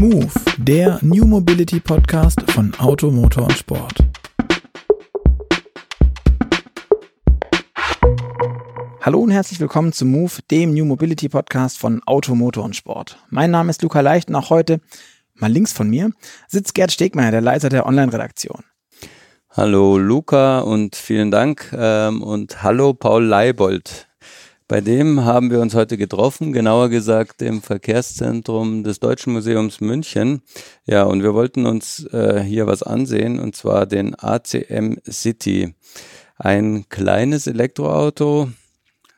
Move, der New Mobility Podcast von Auto, Motor und Sport. Hallo und herzlich willkommen zu Move, dem New Mobility Podcast von Auto, Motor und Sport. Mein Name ist Luca Leicht und auch heute, mal links von mir, sitzt Gerd Stegmeier, der Leiter der Online-Redaktion. Hallo Luca und vielen Dank ähm, und hallo Paul Leibold. Bei dem haben wir uns heute getroffen, genauer gesagt im Verkehrszentrum des Deutschen Museums München. Ja, und wir wollten uns äh, hier was ansehen, und zwar den ACM City. Ein kleines Elektroauto,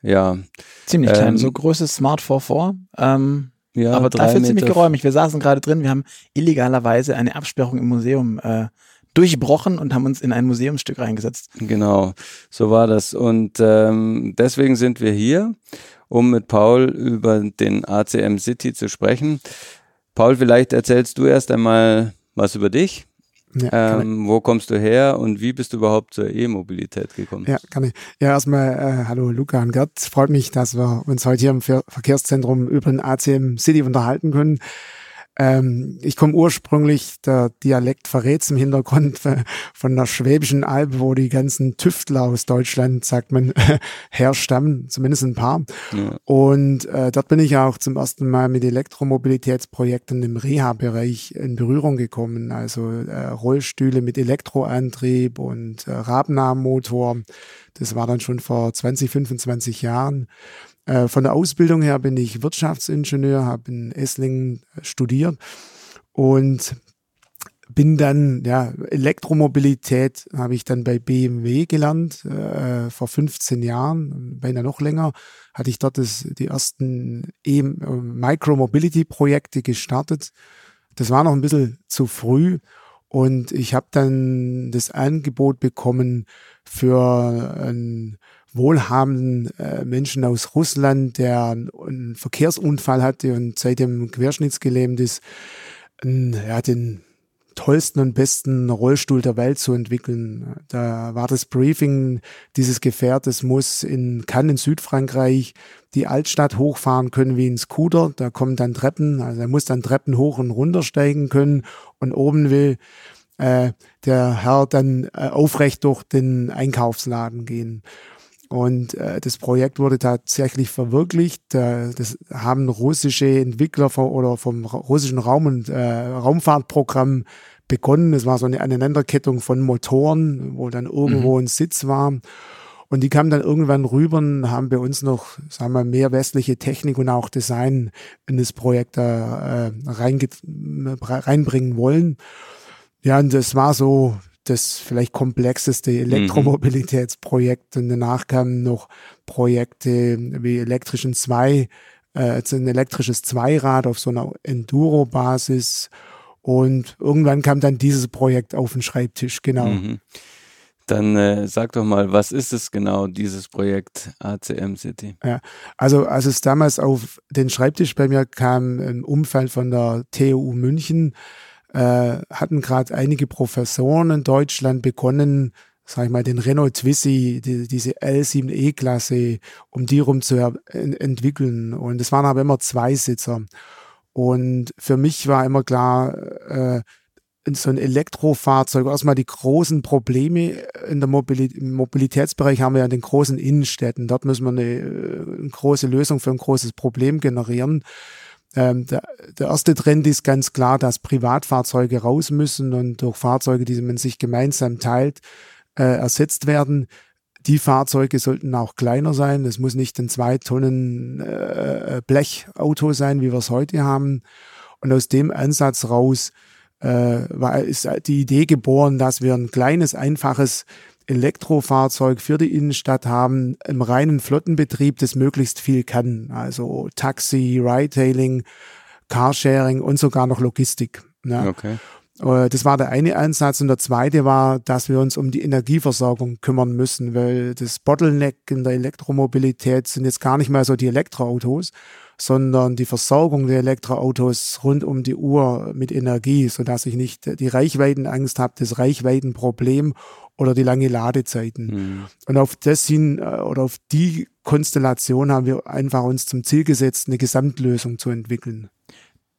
ja. Ziemlich ähm, klein, so großes Smart 44. Ähm, ja, aber dafür Meter ziemlich geräumig. Wir saßen gerade drin, wir haben illegalerweise eine Absperrung im Museum äh, durchbrochen und haben uns in ein Museumsstück reingesetzt. Genau, so war das. Und ähm, deswegen sind wir hier, um mit Paul über den ACM City zu sprechen. Paul, vielleicht erzählst du erst einmal was über dich. Ja, ähm, wo kommst du her und wie bist du überhaupt zur E-Mobilität gekommen? Ja, kann ich. Ja, erstmal äh, hallo Luca und Gerd. Freut mich, dass wir uns heute hier im Ver Verkehrszentrum über den ACM City unterhalten können. Ähm, ich komme ursprünglich, der Dialekt verrät's im Hintergrund, von der Schwäbischen Alb, wo die ganzen Tüftler aus Deutschland, sagt man, herstammen, zumindest ein paar. Ja. Und äh, dort bin ich auch zum ersten Mal mit Elektromobilitätsprojekten im Reha-Bereich in Berührung gekommen. Also äh, Rollstühle mit Elektroantrieb und äh, Rabnahmotor. Das war dann schon vor 20, 25 Jahren. Äh, von der Ausbildung her bin ich Wirtschaftsingenieur, habe in Esslingen äh, studiert und bin dann, ja, Elektromobilität habe ich dann bei BMW gelernt, äh, vor 15 Jahren, beinahe noch länger, hatte ich dort das, die ersten e Micro-Mobility-Projekte gestartet. Das war noch ein bisschen zu früh und ich habe dann das Angebot bekommen für ein wohlhabenden äh, Menschen aus Russland, der einen Verkehrsunfall hatte und seitdem querschnittsgelähmt ist, er hat den tollsten und besten Rollstuhl der Welt zu entwickeln. Da war das Briefing dieses Gefährtes muss in Cannes in Südfrankreich die Altstadt hochfahren können wie ein Scooter. Da kommen dann Treppen, also er muss dann Treppen hoch und runter steigen können und oben will äh, der Herr dann äh, aufrecht durch den Einkaufsladen gehen. Und äh, das Projekt wurde tatsächlich verwirklicht. Äh, das haben russische Entwickler vom, oder vom russischen Raum- und äh, Raumfahrtprogramm begonnen. Es war so eine Aneinanderkettung von Motoren, wo dann irgendwo mhm. ein Sitz war. Und die kamen dann irgendwann rüber und haben bei uns noch, sagen wir, mehr westliche Technik und auch Design in das Projekt äh, reinbringen wollen. Ja, und das war so das vielleicht komplexeste Elektromobilitätsprojekt. Und danach kamen noch Projekte wie elektrischen zwei, äh, ein elektrisches Zweirad auf so einer Enduro-Basis. Und irgendwann kam dann dieses Projekt auf den Schreibtisch, genau. Mhm. Dann äh, sag doch mal, was ist es genau, dieses Projekt ACM City? Ja, also als es damals auf den Schreibtisch bei mir kam, im Umfeld von der TU München, äh, hatten gerade einige Professoren in Deutschland begonnen, sag ich mal, den Renault Twizy, die, diese L7E-Klasse, um die rum zu ent entwickeln. Und es waren aber immer Zweisitzer. Und für mich war immer klar, äh, so ein Elektrofahrzeug, erstmal die großen Probleme in der Mobilität, im Mobilitätsbereich haben wir ja in den großen Innenstädten. Dort müssen wir eine, eine große Lösung für ein großes Problem generieren. Ähm, der, der erste Trend ist ganz klar, dass Privatfahrzeuge raus müssen und durch Fahrzeuge, die man sich gemeinsam teilt, äh, ersetzt werden. Die Fahrzeuge sollten auch kleiner sein. Es muss nicht ein zwei Tonnen äh, Blechauto sein, wie wir es heute haben. Und aus dem Ansatz raus äh, war, ist die Idee geboren, dass wir ein kleines, einfaches Elektrofahrzeug für die Innenstadt haben, im reinen Flottenbetrieb, das möglichst viel kann. Also Taxi, Ride-Hailing, Carsharing und sogar noch Logistik. Ne? Okay. Äh, das war der eine Ansatz. Und der zweite war, dass wir uns um die Energieversorgung kümmern müssen, weil das Bottleneck in der Elektromobilität sind jetzt gar nicht mehr so die Elektroautos, sondern die Versorgung der Elektroautos rund um die Uhr mit Energie, sodass ich nicht die Reichweitenangst habe, das Reichweitenproblem oder die lange Ladezeiten. Mhm. Und auf das hin äh, oder auf die Konstellation haben wir einfach uns zum Ziel gesetzt, eine Gesamtlösung zu entwickeln.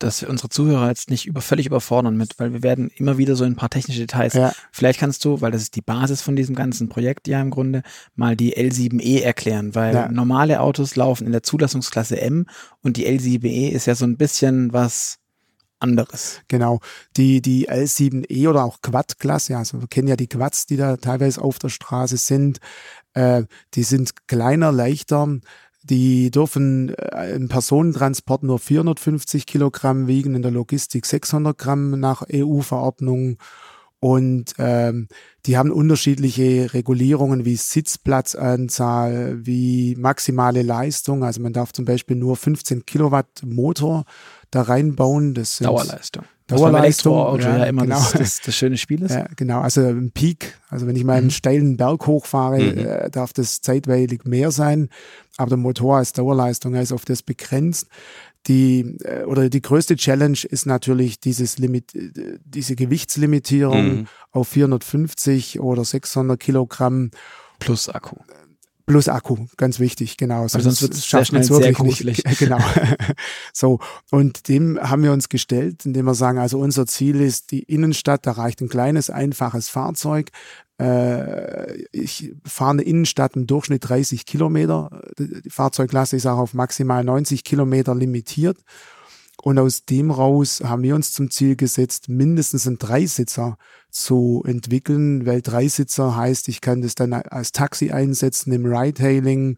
Dass wir unsere Zuhörer jetzt nicht über, völlig überfordern mit, weil wir werden immer wieder so ein paar technische Details. Ja. Vielleicht kannst du, weil das ist die Basis von diesem ganzen Projekt ja im Grunde, mal die L7E erklären, weil ja. normale Autos laufen in der Zulassungsklasse M und die L7E ist ja so ein bisschen was anderes. Genau. Die, die L7E oder auch Quad-Klasse, also wir kennen ja die Quads, die da teilweise auf der Straße sind, äh, die sind kleiner, leichter, die dürfen äh, im Personentransport nur 450 Kilogramm wiegen, in der Logistik 600 Gramm nach EU-Verordnung. Und ähm, die haben unterschiedliche Regulierungen wie Sitzplatzanzahl, wie maximale Leistung. Also man darf zum Beispiel nur 15 Kilowatt Motor da reinbauen. Das sind Dauerleistung. Dauerleistung. Auto ja, ja, immer genau. das, das, das, schöne Spiel ist. Ja, genau, also ein Peak, also wenn ich mal einen mhm. steilen Berg hochfahre, mhm. äh, darf das zeitweilig mehr sein, aber der Motor als Dauerleistung ist auf das begrenzt. Die äh, oder die größte Challenge ist natürlich dieses Limit, äh, diese Gewichtslimitierung mhm. auf 450 oder 600 Kilogramm plus Akku. Plus Akku, ganz wichtig, genau. Sonst, sonst wird es sehr schnell sehr gruselig. Nicht. Genau. so. Und dem haben wir uns gestellt, indem wir sagen, also unser Ziel ist die Innenstadt, da reicht ein kleines, einfaches Fahrzeug. Äh, ich fahre eine Innenstadt im Durchschnitt 30 Kilometer. Die Fahrzeugklasse ist auch auf maximal 90 Kilometer limitiert. Und aus dem raus haben wir uns zum Ziel gesetzt, mindestens einen Dreisitzer zu entwickeln, weil Dreisitzer heißt, ich kann das dann als Taxi einsetzen im Ride-Hailing,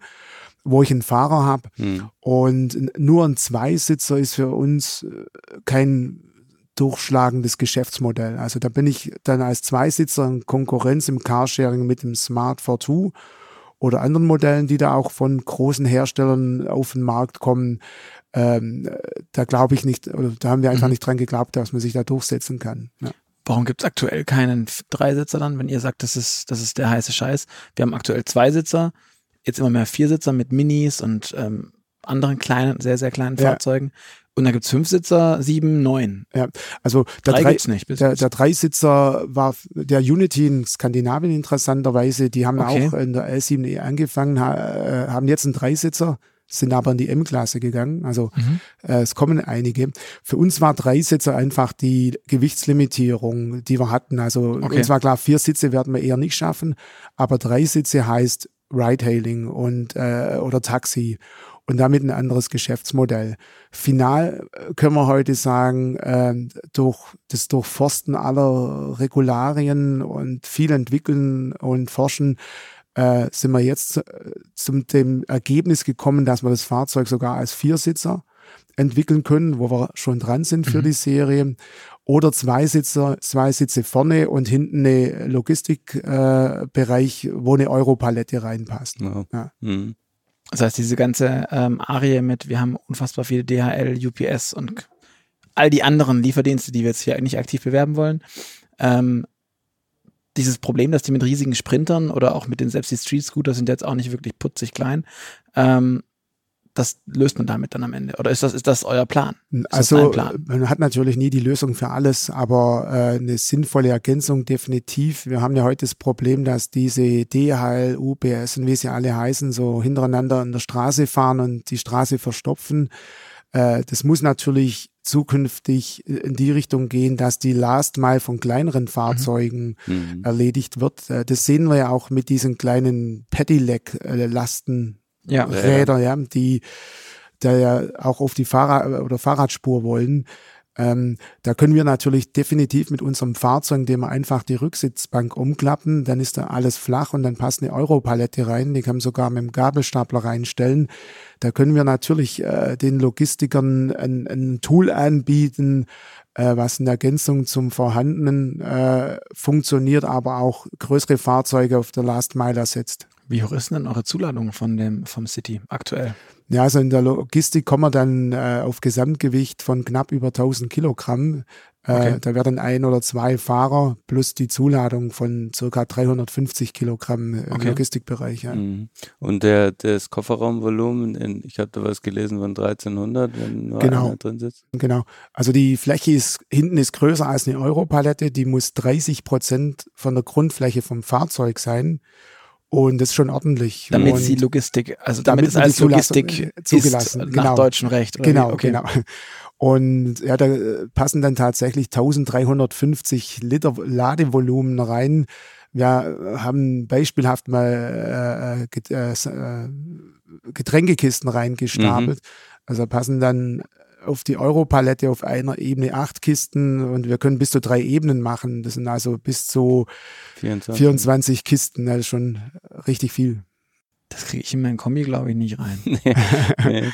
wo ich einen Fahrer habe. Hm. Und nur ein Zweisitzer ist für uns äh, kein durchschlagendes Geschäftsmodell. Also da bin ich dann als Zweisitzer in Konkurrenz im Carsharing mit dem Smart 42 oder anderen Modellen, die da auch von großen Herstellern auf den Markt kommen ähm, da glaube ich nicht, oder da haben wir einfach mhm. nicht dran geglaubt, dass man sich da durchsetzen kann. Ja. Warum gibt es aktuell keinen Dreisitzer dann, wenn ihr sagt, das ist, das ist der heiße Scheiß? Wir haben aktuell Zweisitzer, jetzt immer mehr Viersitzer mit Minis und ähm, anderen kleinen, sehr, sehr kleinen ja. Fahrzeugen. Und da gibt's Fünfsitzer, sieben, neun. Ja, also der, Drei Drei, gibt's nicht, der, der Dreisitzer war der Unity in Skandinavien interessanterweise. Die haben okay. auch in der L7E angefangen, äh, haben jetzt einen Dreisitzer sind aber in die M-Klasse gegangen. Also mhm. äh, es kommen einige. Für uns war drei Sitze einfach die Gewichtslimitierung, die wir hatten. Also okay. uns war klar, vier Sitze werden wir eher nicht schaffen, aber drei Sitze heißt Ride-Hailing und äh, oder Taxi und damit ein anderes Geschäftsmodell. Final äh, können wir heute sagen, äh, durch das Durchforsten aller Regularien und viel entwickeln und forschen, äh, sind wir jetzt äh, zum dem Ergebnis gekommen, dass wir das Fahrzeug sogar als Viersitzer entwickeln können, wo wir schon dran sind für mhm. die Serie. Oder zwei Sitzer, zwei Sitze vorne und hinten eine Logistikbereich, äh, wo eine Europalette reinpasst. Ja. Ja. Mhm. Das heißt, diese ganze ähm, Arie mit, wir haben unfassbar viele DHL, UPS und all die anderen Lieferdienste, die wir jetzt hier nicht aktiv bewerben wollen, ähm, dieses Problem, dass die mit riesigen Sprintern oder auch mit den selbst die Street Scooter sind jetzt auch nicht wirklich putzig klein. Ähm, das löst man damit dann am Ende. Oder ist das, ist das euer Plan? Ist also Plan? man hat natürlich nie die Lösung für alles, aber äh, eine sinnvolle Ergänzung definitiv. Wir haben ja heute das Problem, dass diese DHL, UPS und wie sie alle heißen, so hintereinander an der Straße fahren und die Straße verstopfen. Äh, das muss natürlich zukünftig in die Richtung gehen, dass die Last Mile von kleineren Fahrzeugen mhm. erledigt wird. Äh, das sehen wir ja auch mit diesen kleinen Pedelec-Lastenräder, ja, ja, die da ja auch auf die Fahrrad- oder Fahrradspur wollen. Ähm, da können wir natürlich definitiv mit unserem Fahrzeug, indem wir einfach die Rücksitzbank umklappen, dann ist da alles flach und dann passt eine Europalette rein, die kann man sogar mit dem Gabelstapler reinstellen. Da können wir natürlich äh, den Logistikern ein, ein Tool anbieten, äh, was in Ergänzung zum vorhandenen äh, funktioniert, aber auch größere Fahrzeuge auf der Last Mile ersetzt. Wie hoch ist denn eure Zuladung von dem, vom City aktuell? Ja, also in der Logistik kommen wir dann äh, auf Gesamtgewicht von knapp über 1000 Kilogramm. Äh, okay. Da werden ein oder zwei Fahrer plus die Zuladung von circa 350 Kilogramm im okay. Logistikbereich. Ja. Mhm. Und der, das Kofferraumvolumen, in, ich habe da was gelesen von 1300, wenn nur genau. einer drin sitzt. Genau. Also die Fläche ist hinten ist größer als eine Europalette. Die muss 30 Prozent von der Grundfläche vom Fahrzeug sein. Und das ist schon ordentlich. Damit und sie Logistik, also damit, damit es als Logistik zugelassen ist nach genau. deutschem Recht. genau, okay. genau. Und ja, da äh, passen dann tatsächlich 1350 Liter Ladevolumen rein. Wir haben beispielhaft mal äh, äh, äh Getränkekisten reingestapelt. Mhm. Also passen dann auf die Europalette auf einer Ebene acht Kisten und wir können bis zu drei Ebenen machen. Das sind also bis zu 24, 24 Kisten. Das ist schon richtig viel. Das kriege ich in meinen Kombi, glaube ich, nicht rein. nee, nee,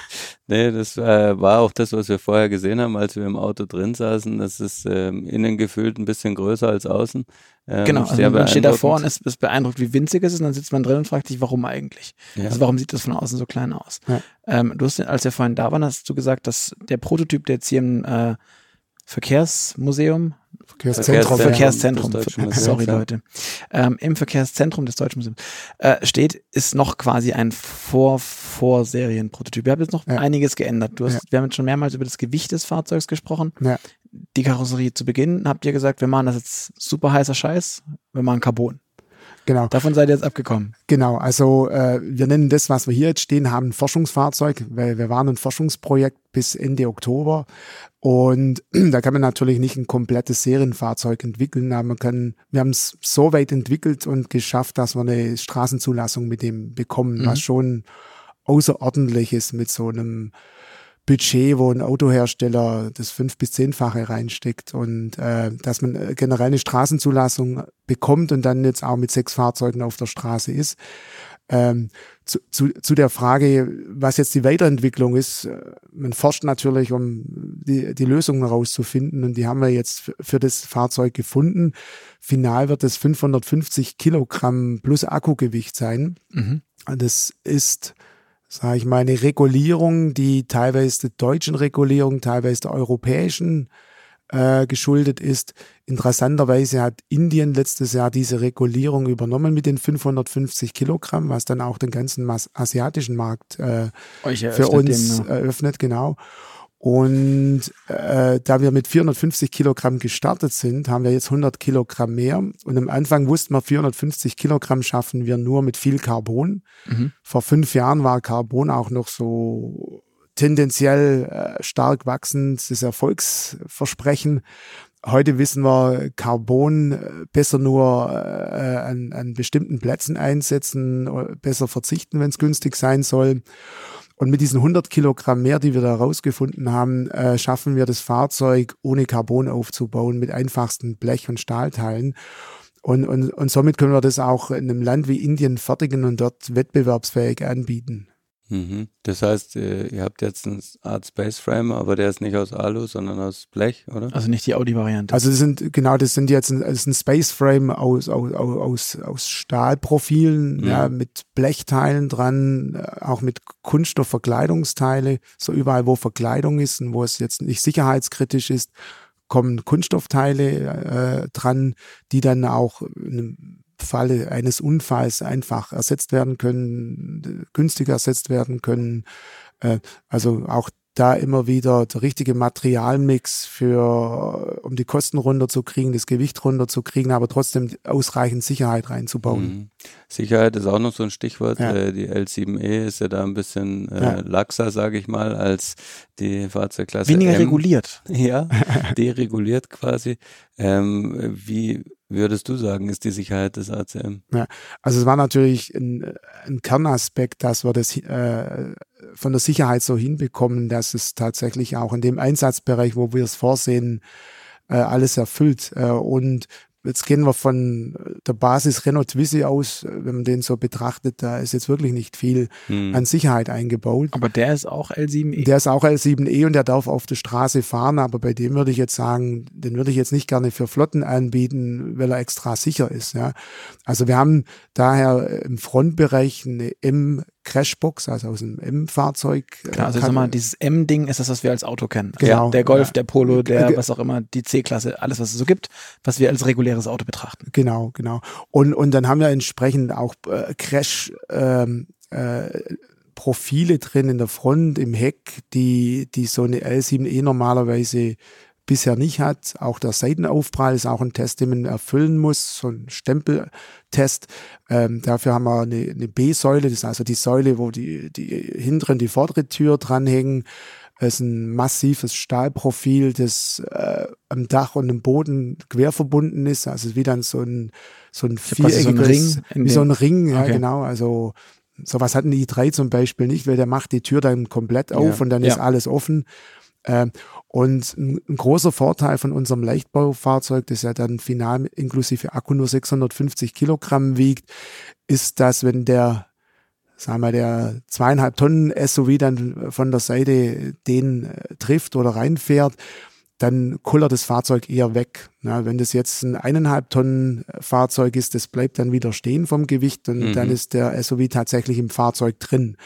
nee das äh, war auch das, was wir vorher gesehen haben, als wir im Auto drin saßen. Das ist ähm, innen gefühlt ein bisschen größer als außen. Ähm, genau, also man steht davor und ist, ist beeindruckt, wie winzig es ist, und dann sitzt man drin und fragt sich, warum eigentlich? Ja. Also warum sieht das von außen so klein aus? Ja. Ähm, du hast, als wir vorhin da waren, hast du gesagt, dass der Prototyp, der jetzt hier im äh, Verkehrsmuseum Verkehrszentrum, Verkehrszentrum, Verkehrszentrum sorry Leute, ähm, im Verkehrszentrum des Deutschen Museums äh, steht, ist noch quasi ein Vor Vorserienprototyp. Wir haben jetzt noch ja. einiges geändert. Du hast, ja. Wir haben jetzt schon mehrmals über das Gewicht des Fahrzeugs gesprochen. Ja. Die Karosserie zu Beginn habt ihr gesagt, wir machen das jetzt super heißer Scheiß, wir machen Carbon. Genau. Davon seid ihr jetzt abgekommen. Genau, also äh, wir nennen das, was wir hier jetzt stehen haben, Forschungsfahrzeug, weil wir waren ein Forschungsprojekt bis Ende Oktober und da kann man natürlich nicht ein komplettes Serienfahrzeug entwickeln, aber man kann, wir haben es so weit entwickelt und geschafft, dass wir eine Straßenzulassung mit dem bekommen, mhm. was schon außerordentlich ist mit so einem Budget, wo ein Autohersteller das fünf- bis zehnfache reinsteckt und äh, dass man äh, generell eine Straßenzulassung bekommt und dann jetzt auch mit sechs Fahrzeugen auf der Straße ist. Ähm, zu, zu, zu der Frage, was jetzt die Weiterentwicklung ist, äh, man forscht natürlich, um die, die Lösungen herauszufinden und die haben wir jetzt für das Fahrzeug gefunden. Final wird es 550 Kilogramm plus Akkugewicht sein. Mhm. Das ist sage ich mal, eine Regulierung, die teilweise der deutschen Regulierung, teilweise der europäischen äh, geschuldet ist. Interessanterweise hat Indien letztes Jahr diese Regulierung übernommen mit den 550 Kilogramm, was dann auch den ganzen asiatischen Markt äh, für uns dem, ne? eröffnet, genau. Und äh, da wir mit 450 Kilogramm gestartet sind, haben wir jetzt 100 Kilogramm mehr. Und am Anfang wussten wir, 450 Kilogramm schaffen wir nur mit viel Carbon. Mhm. Vor fünf Jahren war Carbon auch noch so tendenziell äh, stark wachsendes Erfolgsversprechen. Heute wissen wir, Carbon äh, besser nur äh, an, an bestimmten Plätzen einsetzen, äh, besser verzichten, wenn es günstig sein soll. Und mit diesen 100 Kilogramm mehr, die wir da rausgefunden haben, äh, schaffen wir das Fahrzeug ohne Carbon aufzubauen, mit einfachsten Blech- und Stahlteilen. Und, und, und somit können wir das auch in einem Land wie Indien fertigen und dort wettbewerbsfähig anbieten. Mhm. Das heißt, äh, ihr habt jetzt eine Art Space Frame, aber der ist nicht aus Alu, sondern aus Blech, oder? Also nicht die Audi-Variante. Also das sind, genau, das sind jetzt ein, das ist ein Space Frame aus, aus, aus, aus Stahlprofilen, mhm. ja, mit Blechteilen dran, äh, auch mit Kunststoffverkleidungsteile. So überall, wo Verkleidung ist und wo es jetzt nicht sicherheitskritisch ist, kommen Kunststoffteile äh, dran, die dann auch in Falle eines Unfalls einfach ersetzt werden können, günstiger ersetzt werden können. Äh, also auch da immer wieder der richtige Materialmix für, um die Kosten runterzukriegen, das Gewicht runterzukriegen, aber trotzdem ausreichend Sicherheit reinzubauen. Mhm. Sicherheit ist auch noch so ein Stichwort. Ja. Äh, die L7E ist ja da ein bisschen äh, ja. laxer, sage ich mal, als die Fahrzeugklasse Weniger M. reguliert. Ja, dereguliert quasi. Ähm, wie würdest du sagen, ist die Sicherheit des ACM? Ja, also es war natürlich ein, ein Kernaspekt, dass wir das äh, von der Sicherheit so hinbekommen, dass es tatsächlich auch in dem Einsatzbereich, wo wir es vorsehen, äh, alles erfüllt. Äh, und Jetzt gehen wir von der Basis Renault Twizy aus, wenn man den so betrachtet, da ist jetzt wirklich nicht viel hm. an Sicherheit eingebaut. Aber der ist auch L7E. Der ist auch L7E und der darf auf der Straße fahren, aber bei dem würde ich jetzt sagen, den würde ich jetzt nicht gerne für Flotten anbieten, weil er extra sicher ist. Ja. Also wir haben daher im Frontbereich eine M Crashbox, also aus einem M-Fahrzeug. Äh, Klar, also sag mal, dieses M-Ding ist das, was wir als Auto kennen. Also genau. der Golf, der Polo, der was auch immer, die C-Klasse, alles, was es so gibt, was wir als reguläres Auto betrachten. Genau, genau. Und, und dann haben wir entsprechend auch äh, Crash ähm, äh, Profile drin in der Front, im Heck, die, die so eine L7E normalerweise bisher nicht hat. Auch der Seitenaufprall ist auch ein Test, den man erfüllen muss, so ein Stempeltest. Ähm, dafür haben wir eine, eine B-Säule, das ist also die Säule, wo die, die hinteren, die vordere Tür dranhängen. Es ist ein massives Stahlprofil, das äh, am Dach und im Boden quer verbunden ist. Also wie dann so ein, so ein viereckiges, so ein Ring wie so ein Ring, ja okay. genau. Also sowas hatten die i3 zum Beispiel nicht, weil der macht die Tür dann komplett auf ja. und dann ja. ist alles offen. Ähm, und ein, großer Vorteil von unserem Leichtbaufahrzeug, das ja dann final inklusive Akku nur 650 Kilogramm wiegt, ist, dass wenn der sagen wir, der zweieinhalb Tonnen SUV dann von der Seite den äh, trifft oder reinfährt, dann kullert das Fahrzeug eher weg. Na, wenn das jetzt ein eineinhalb Tonnen äh, Fahrzeug ist, das bleibt dann wieder stehen vom Gewicht und mhm. dann ist der SUV tatsächlich im Fahrzeug drin.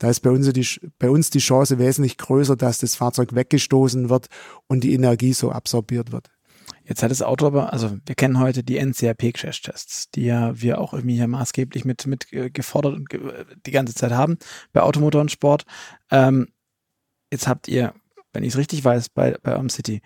Da ist bei uns, die, bei uns die Chance wesentlich größer, dass das Fahrzeug weggestoßen wird und die Energie so absorbiert wird. Jetzt hat das Auto aber, also wir kennen heute die NCAP-Crash-Tests, die ja wir auch irgendwie hier maßgeblich mit, mit äh, gefordert und ge die ganze Zeit haben bei Automotor und Sport. Ähm, jetzt habt ihr, wenn ich es richtig weiß, bei, bei OmCity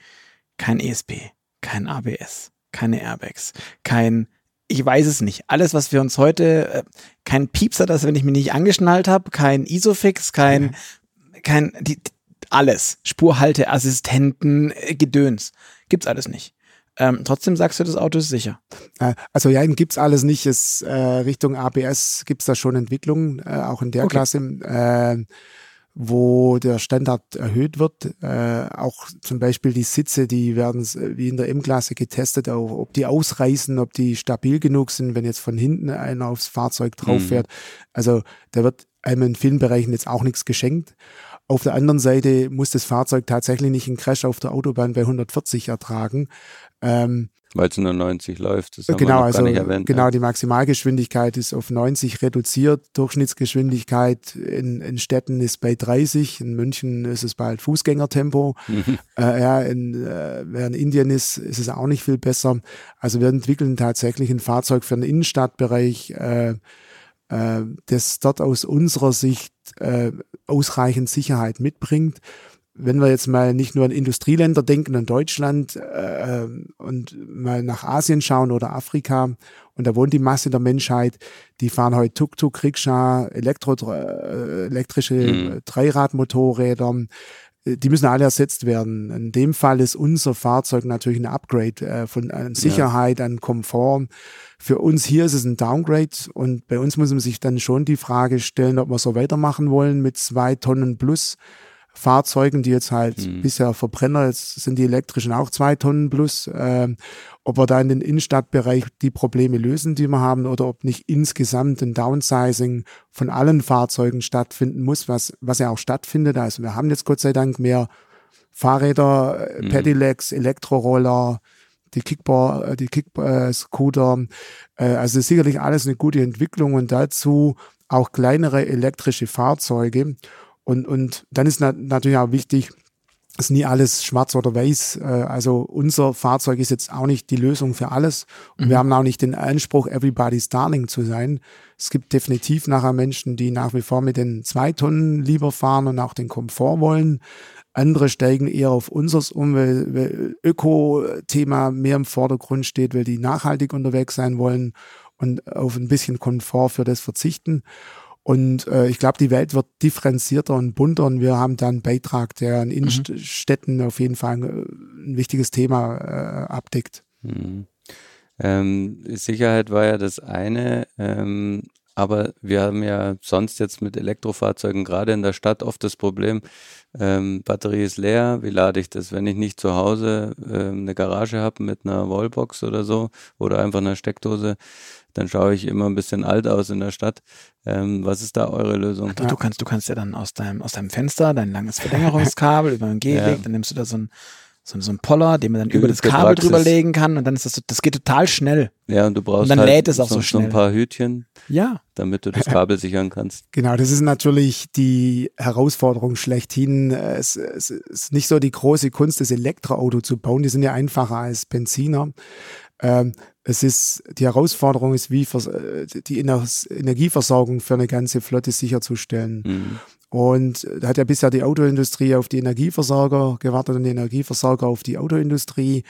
kein ESP, kein ABS, keine Airbags, kein ich weiß es nicht. Alles, was wir uns heute, äh, kein Piepser, das wenn ich mich nicht angeschnallt habe, kein Isofix, kein, ja. kein, die, alles. Spurhalteassistenten, äh, Gedöns. Gibt's alles nicht. Ähm, trotzdem sagst du, das Auto ist sicher. Äh, also ja, gibt's alles nicht. Es, äh, Richtung ABS gibt's da schon Entwicklungen, äh, auch in der okay. Klasse, äh, wo der Standard erhöht wird. Äh, auch zum Beispiel die Sitze, die werden wie in der M-Klasse getestet, auch, ob die ausreißen, ob die stabil genug sind, wenn jetzt von hinten einer aufs Fahrzeug drauf mhm. fährt. Also da wird einem in vielen Bereichen jetzt auch nichts geschenkt. Auf der anderen Seite muss das Fahrzeug tatsächlich nicht einen Crash auf der Autobahn bei 140 ertragen. Ähm, Weil es nur 90 läuft, das genau, also, erwähnt, Genau, ja. die Maximalgeschwindigkeit ist auf 90 reduziert. Durchschnittsgeschwindigkeit in, in Städten ist bei 30. In München ist es bald Fußgängertempo. Mhm. Äh, ja, in, äh, während Indien ist, ist es auch nicht viel besser. Also wir entwickeln tatsächlich ein Fahrzeug für den Innenstadtbereich, äh, äh, das dort aus unserer Sicht äh, ausreichend Sicherheit mitbringt. Wenn wir jetzt mal nicht nur an Industrieländer denken, an Deutschland äh, und mal nach Asien schauen oder Afrika, und da wohnt die Masse der Menschheit, die fahren heute Tuk-Tuk, Rikscha, Elektro, äh, elektrische mhm. Dreiradmotorräder, die müssen alle ersetzt werden. In dem Fall ist unser Fahrzeug natürlich ein Upgrade äh, von an Sicherheit, ja. an Komfort. Für uns hier ist es ein Downgrade und bei uns muss man sich dann schon die Frage stellen, ob wir so weitermachen wollen mit zwei Tonnen plus Fahrzeugen, die jetzt halt mhm. bisher Verbrenner, jetzt sind die elektrischen auch zwei Tonnen plus, äh, ob wir da in den Innenstadtbereich die Probleme lösen, die wir haben, oder ob nicht insgesamt ein Downsizing von allen Fahrzeugen stattfinden muss, was, was ja auch stattfindet. Also wir haben jetzt Gott sei Dank mehr Fahrräder, äh, mhm. Pedelecs, Elektroroller, die Kickbar, äh, die Kick-Scooter. Äh, also sicherlich alles eine gute Entwicklung und dazu auch kleinere elektrische Fahrzeuge. Und, und dann ist natürlich auch wichtig, ist nie alles schwarz oder weiß. Äh, also unser Fahrzeug ist jetzt auch nicht die Lösung für alles. Und mhm. wir haben auch nicht den Anspruch, everybody's darling zu sein. Es gibt definitiv nachher Menschen, die nach wie vor mit den zwei Tonnen lieber fahren und auch den Komfort wollen. Andere steigen eher auf unseres um, weil, weil Öko-Thema mehr im Vordergrund steht, weil die nachhaltig unterwegs sein wollen und auf ein bisschen Komfort für das verzichten. Und äh, ich glaube, die Welt wird differenzierter und bunter und wir haben da einen Beitrag, der in Innenstädten mhm. auf jeden Fall ein, äh, ein wichtiges Thema äh, abdeckt. Mhm. Ähm, Sicherheit war ja das eine, ähm, aber wir haben ja sonst jetzt mit Elektrofahrzeugen gerade in der Stadt oft das Problem, ähm, Batterie ist leer, wie lade ich das, wenn ich nicht zu Hause ähm, eine Garage habe mit einer Wallbox oder so oder einfach einer Steckdose, dann schaue ich immer ein bisschen alt aus in der Stadt. Ähm, was ist da eure Lösung? Ach, du, kannst, du kannst ja dann aus deinem, aus deinem Fenster dein langes Verlängerungskabel über ein Gehweg, ja. dann nimmst du da so ein, so, so ein Poller, den man dann über das Kabel drüber legen kann und dann ist das, das geht total schnell. Ja, und du brauchst und dann halt lädt es auch so, so schnell. so ein paar Hütchen, ja. damit du das Kabel sichern kannst. Genau, das ist natürlich die Herausforderung schlechthin. Es, es ist nicht so die große Kunst, das Elektroauto zu bauen. Die sind ja einfacher als Benziner. Ähm, es ist, die Herausforderung ist, wie äh, die Energieversorgung für eine ganze Flotte sicherzustellen. Mhm. Und da hat ja bisher die Autoindustrie auf die Energieversorger gewartet und die Energieversorger auf die Autoindustrie.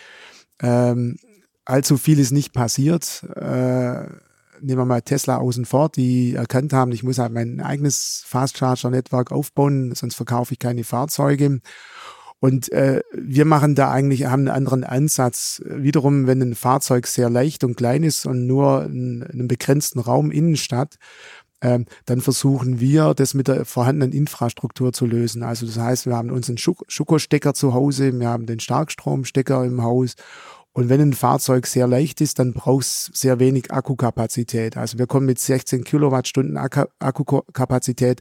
Ähm, allzu viel ist nicht passiert. Äh, nehmen wir mal Tesla außen vor, die erkannt haben, ich muss halt mein eigenes Fast Charger Network aufbauen, sonst verkaufe ich keine Fahrzeuge. Und äh, wir machen da eigentlich, haben einen anderen Ansatz. Wiederum, wenn ein Fahrzeug sehr leicht und klein ist und nur in, in einem begrenzten Raum Innenstadt, äh, dann versuchen wir, das mit der vorhandenen Infrastruktur zu lösen. Also das heißt, wir haben unseren Schuko-Stecker zu Hause, wir haben den Starkstromstecker im Haus und wenn ein Fahrzeug sehr leicht ist, dann braucht es sehr wenig Akkukapazität. Also wir kommen mit 16 Kilowattstunden Akkukapazität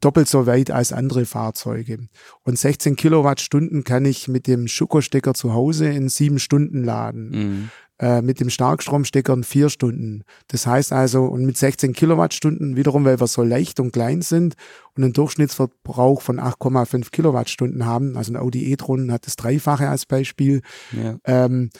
doppelt so weit als andere Fahrzeuge. Und 16 Kilowattstunden kann ich mit dem Schuko-Stecker zu Hause in sieben Stunden laden. Mhm. Äh, mit dem Starkstromstecker in vier Stunden. Das heißt also, und mit 16 Kilowattstunden wiederum, weil wir so leicht und klein sind und einen Durchschnittsverbrauch von 8,5 Kilowattstunden haben, also ein Audi e-tron hat das Dreifache als Beispiel, ja. ähm,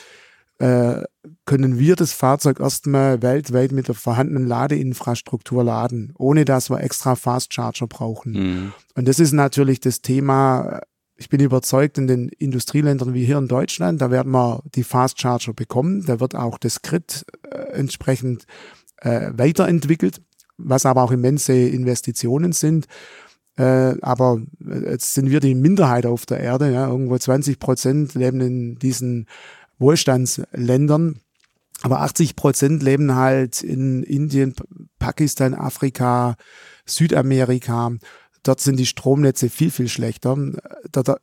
äh, können wir das Fahrzeug erstmal weltweit mit der vorhandenen Ladeinfrastruktur laden, ohne dass wir extra Fast Charger brauchen. Mhm. Und das ist natürlich das Thema, ich bin überzeugt, in den Industrieländern wie hier in Deutschland, da werden wir die Fast Charger bekommen, da wird auch das Grid äh, entsprechend äh, weiterentwickelt, was aber auch immense Investitionen sind. Äh, aber jetzt sind wir die Minderheit auf der Erde, ja, irgendwo 20 Prozent leben in diesen Wohlstandsländern. Aber 80 Prozent leben halt in Indien, Pakistan, Afrika, Südamerika. Dort sind die Stromnetze viel, viel schlechter. Dort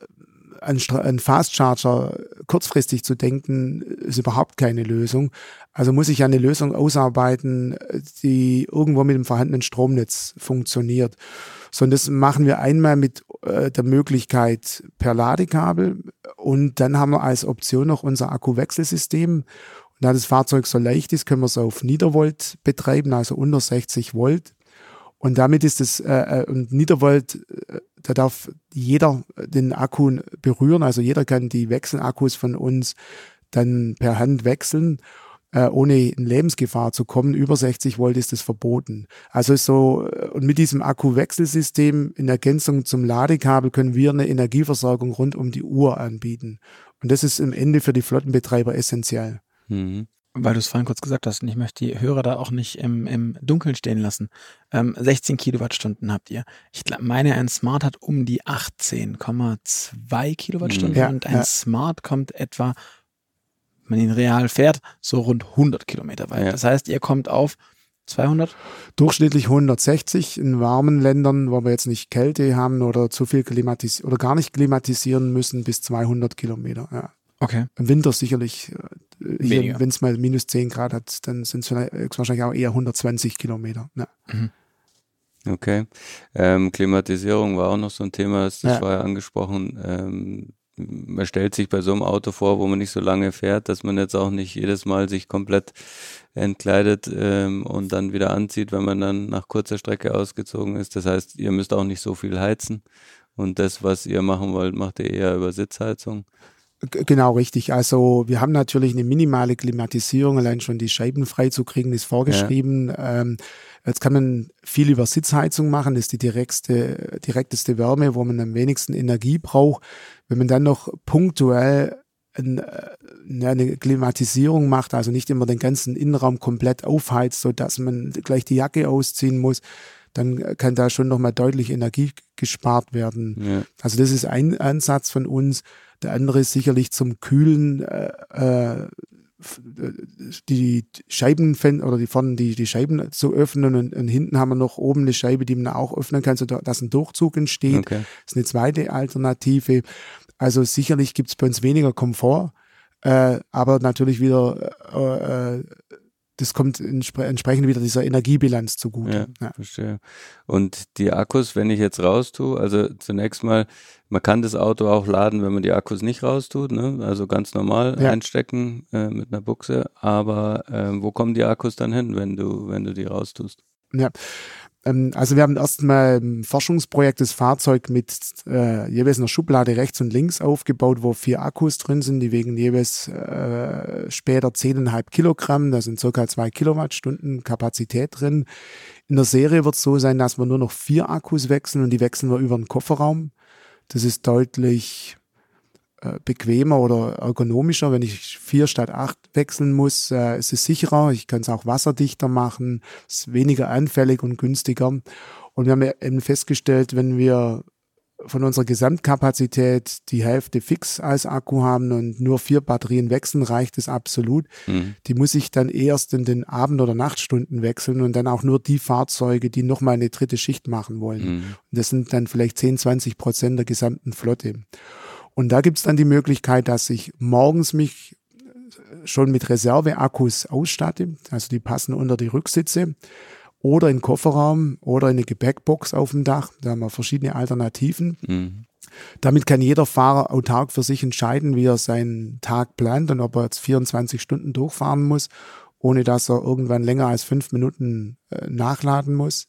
ein Fast Charger kurzfristig zu denken, ist überhaupt keine Lösung. Also muss ich eine Lösung ausarbeiten, die irgendwo mit dem vorhandenen Stromnetz funktioniert. So, und das machen wir einmal mit äh, der Möglichkeit per Ladekabel und dann haben wir als Option noch unser Akkuwechselsystem. Und da das Fahrzeug so leicht ist, können wir es auf Niedervolt betreiben, also unter 60 Volt. Und damit ist es, äh, äh, und Niedervolt, äh, da darf jeder den Akku berühren, also jeder kann die Wechselakkus von uns dann per Hand wechseln äh, ohne in Lebensgefahr zu kommen. Über 60 Volt ist es verboten. Also so, äh, und mit diesem Akkuwechselsystem in Ergänzung zum Ladekabel können wir eine Energieversorgung rund um die Uhr anbieten. Und das ist im Ende für die Flottenbetreiber essentiell. Mhm. Weil du es vorhin kurz gesagt hast, und ich möchte die Hörer da auch nicht im, im Dunkeln stehen lassen. Ähm, 16 Kilowattstunden habt ihr. Ich meine, ein Smart hat um die 18,2 Kilowattstunden ja, und ein ja. Smart kommt etwa man ihn real fährt, so rund 100 Kilometer weit. Ja. Das heißt, ihr kommt auf 200? Durchschnittlich 160 in warmen Ländern, wo wir jetzt nicht Kälte haben oder zu viel klimatisieren oder gar nicht klimatisieren müssen, bis 200 Kilometer. Ja. Okay. Im Winter sicherlich, äh, wenn es mal minus 10 Grad hat, dann sind es wahrscheinlich auch eher 120 Kilometer. Ja. Mhm. Okay. Ähm, Klimatisierung war auch noch so ein Thema, das ja. vorher angesprochen. Ähm, man stellt sich bei so einem Auto vor, wo man nicht so lange fährt, dass man jetzt auch nicht jedes Mal sich komplett entkleidet ähm, und dann wieder anzieht, wenn man dann nach kurzer Strecke ausgezogen ist. Das heißt, ihr müsst auch nicht so viel heizen und das, was ihr machen wollt, macht ihr eher über Sitzheizung. Genau, richtig. Also wir haben natürlich eine minimale Klimatisierung, allein schon die Scheiben frei zu kriegen, ist vorgeschrieben. Ja. Ähm, jetzt kann man viel über Sitzheizung machen, das ist die direkteste, direkteste Wärme, wo man am wenigsten Energie braucht. Wenn man dann noch punktuell eine Klimatisierung macht, also nicht immer den ganzen Innenraum komplett aufheizt, so dass man gleich die Jacke ausziehen muss, dann kann da schon nochmal deutlich Energie gespart werden. Ja. Also das ist ein Ansatz von uns. Der andere ist sicherlich zum Kühlen äh, äh die Scheiben oder die vorne die, die Scheiben zu öffnen und, und, hinten haben wir noch oben eine Scheibe, die man auch öffnen kann, sodass ein Durchzug entsteht. Okay. Das ist eine zweite Alternative. Also sicherlich gibt es bei uns weniger Komfort, äh, aber natürlich wieder äh, äh das kommt entsprechend wieder dieser Energiebilanz zugute. Ja, ja, verstehe. Und die Akkus, wenn ich jetzt raus tue, also zunächst mal, man kann das Auto auch laden, wenn man die Akkus nicht raustut, ne? also ganz normal ja. einstecken äh, mit einer Buchse, aber äh, wo kommen die Akkus dann hin, wenn du, wenn du die raustust? Ja, ähm, also wir haben erstmal ein Forschungsprojekt das Fahrzeug mit äh, jeweils einer Schublade rechts und links aufgebaut, wo vier Akkus drin sind, die wegen jeweils äh, später 10,5 Kilogramm, da sind circa zwei Kilowattstunden Kapazität drin. In der Serie wird es so sein, dass wir nur noch vier Akkus wechseln und die wechseln wir über den Kofferraum. Das ist deutlich äh, bequemer oder ergonomischer. Wenn ich vier statt acht wechseln muss, äh, ist es sicherer. Ich kann es auch wasserdichter machen, ist weniger anfällig und günstiger. Und wir haben eben festgestellt, wenn wir von unserer Gesamtkapazität die Hälfte fix als Akku haben und nur vier Batterien wechseln, reicht es absolut. Mhm. Die muss ich dann erst in den Abend- oder Nachtstunden wechseln und dann auch nur die Fahrzeuge, die nochmal eine dritte Schicht machen wollen. Mhm. Und das sind dann vielleicht 10, 20 Prozent der gesamten Flotte. Und da gibt's dann die Möglichkeit, dass ich morgens mich schon mit Reserveakkus ausstatte. Also die passen unter die Rücksitze oder in den Kofferraum oder in eine Gepäckbox auf dem Dach. Da haben wir verschiedene Alternativen. Mhm. Damit kann jeder Fahrer autark für sich entscheiden, wie er seinen Tag plant und ob er jetzt 24 Stunden durchfahren muss, ohne dass er irgendwann länger als fünf Minuten äh, nachladen muss.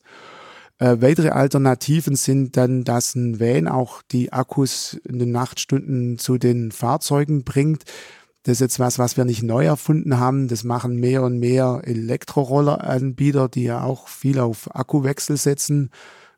Äh, weitere Alternativen sind dann, dass ein Van auch die Akkus in den Nachtstunden zu den Fahrzeugen bringt. Das ist jetzt was, was wir nicht neu erfunden haben. Das machen mehr und mehr Elektrorolleranbieter, die ja auch viel auf Akkuwechsel setzen.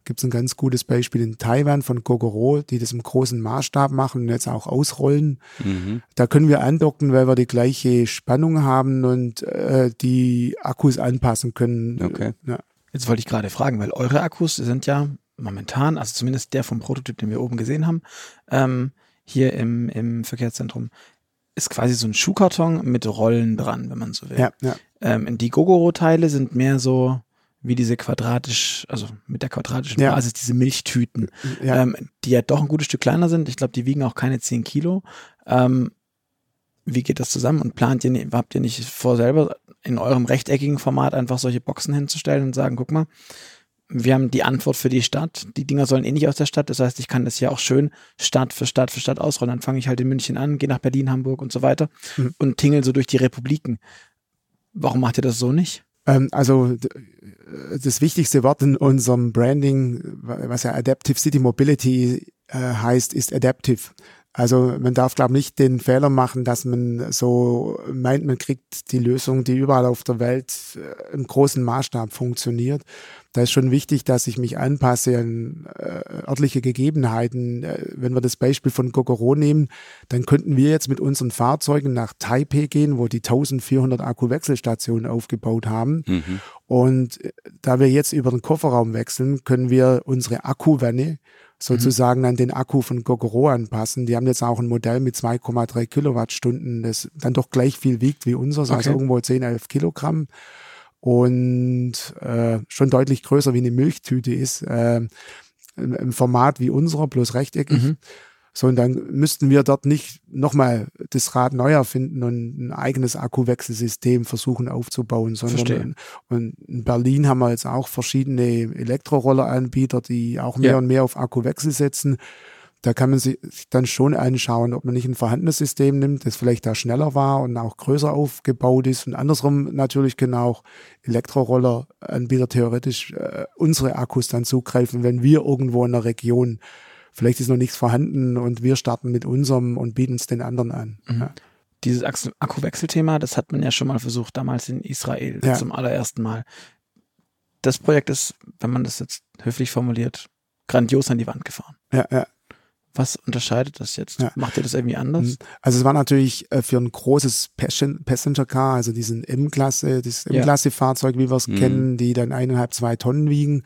Gibt es ein ganz gutes Beispiel in Taiwan von Gogoro, die das im großen Maßstab machen und jetzt auch ausrollen. Mhm. Da können wir andocken, weil wir die gleiche Spannung haben und äh, die Akkus anpassen können. Okay. Ja. Jetzt wollte ich gerade fragen, weil eure Akkus sind ja momentan, also zumindest der vom Prototyp, den wir oben gesehen haben, ähm, hier im, im Verkehrszentrum, ist quasi so ein Schuhkarton mit Rollen dran, wenn man so will. Ja, ja. Ähm, die Gogoro-Teile sind mehr so wie diese quadratisch, also mit der quadratischen ja. Basis, diese Milchtüten, ja. Ähm, die ja doch ein gutes Stück kleiner sind. Ich glaube, die wiegen auch keine 10 Kilo. Ähm, wie geht das zusammen? Und plant ihr, habt ihr nicht vor, selber in eurem rechteckigen Format einfach solche Boxen hinzustellen und sagen, guck mal, wir haben die Antwort für die Stadt. Die Dinger sollen eh nicht aus der Stadt. Das heißt, ich kann das ja auch schön Stadt für Stadt für Stadt ausrollen. Dann fange ich halt in München an, gehe nach Berlin, Hamburg und so weiter mhm. und tingel so durch die Republiken. Warum macht ihr das so nicht? Ähm, also das wichtigste Wort in unserem Branding, was ja Adaptive City Mobility äh, heißt, ist Adaptive. Also man darf, glaube ich, nicht den Fehler machen, dass man so meint, man kriegt die Lösung, die überall auf der Welt äh, im großen Maßstab funktioniert. Da ist schon wichtig, dass ich mich anpasse an äh, örtliche Gegebenheiten. Äh, wenn wir das Beispiel von Gogoro nehmen, dann könnten wir jetzt mit unseren Fahrzeugen nach Taipei gehen, wo die 1400 Akkuwechselstationen aufgebaut haben. Mhm. Und äh, da wir jetzt über den Kofferraum wechseln, können wir unsere Akkuwanne sozusagen mhm. an den Akku von Gogoro anpassen. Die haben jetzt auch ein Modell mit 2,3 Kilowattstunden, das dann doch gleich viel wiegt wie unseres, also okay. also irgendwo 10, 11 Kilogramm und äh, schon deutlich größer wie eine Milchtüte ist, äh, im, im Format wie unserer, bloß rechteckig. Mhm. So, und dann müssten wir dort nicht nochmal das Rad neu erfinden und ein eigenes Akkuwechselsystem versuchen aufzubauen, sondern und in Berlin haben wir jetzt auch verschiedene Elektrorolleranbieter, die auch mehr ja. und mehr auf Akkuwechsel setzen. Da kann man sich dann schon anschauen, ob man nicht ein vorhandenes System nimmt, das vielleicht da schneller war und auch größer aufgebaut ist. Und andersrum natürlich können auch Elektrorolleranbieter theoretisch äh, unsere Akkus dann zugreifen, wenn wir irgendwo in der Region vielleicht ist noch nichts vorhanden und wir starten mit unserem und bieten es den anderen an. Mhm. Ja. Dieses Akkuwechselthema, das hat man ja schon mal versucht, damals in Israel ja. zum allerersten Mal. Das Projekt ist, wenn man das jetzt höflich formuliert, grandios an die Wand gefahren. Ja, ja. Was unterscheidet das jetzt? Ja. Macht ihr das irgendwie anders? Mhm. Also es war natürlich äh, für ein großes Passenger Car, also diesen M-Klasse, das M-Klasse-Fahrzeug, wie wir es mhm. kennen, die dann eineinhalb, zwei Tonnen wiegen,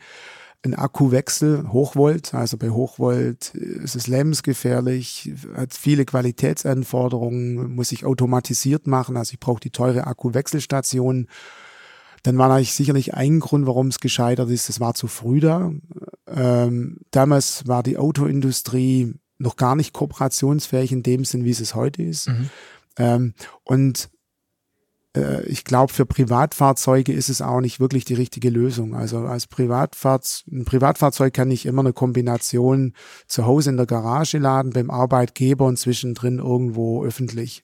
ein Akkuwechsel, Hochvolt, also bei Hochvolt ist es lebensgefährlich, hat viele Qualitätsanforderungen, muss ich automatisiert machen, also ich brauche die teure Akkuwechselstation. Dann war natürlich sicherlich ein Grund, warum es gescheitert ist, es war zu früh da. Ähm, damals war die Autoindustrie noch gar nicht kooperationsfähig in dem Sinn, wie es heute ist. Mhm. Ähm, und äh, ich glaube, für Privatfahrzeuge ist es auch nicht wirklich die richtige Lösung. Also als Privatfahrz ein Privatfahrzeug kann ich immer eine Kombination zu Hause in der Garage laden, beim Arbeitgeber und zwischendrin irgendwo öffentlich.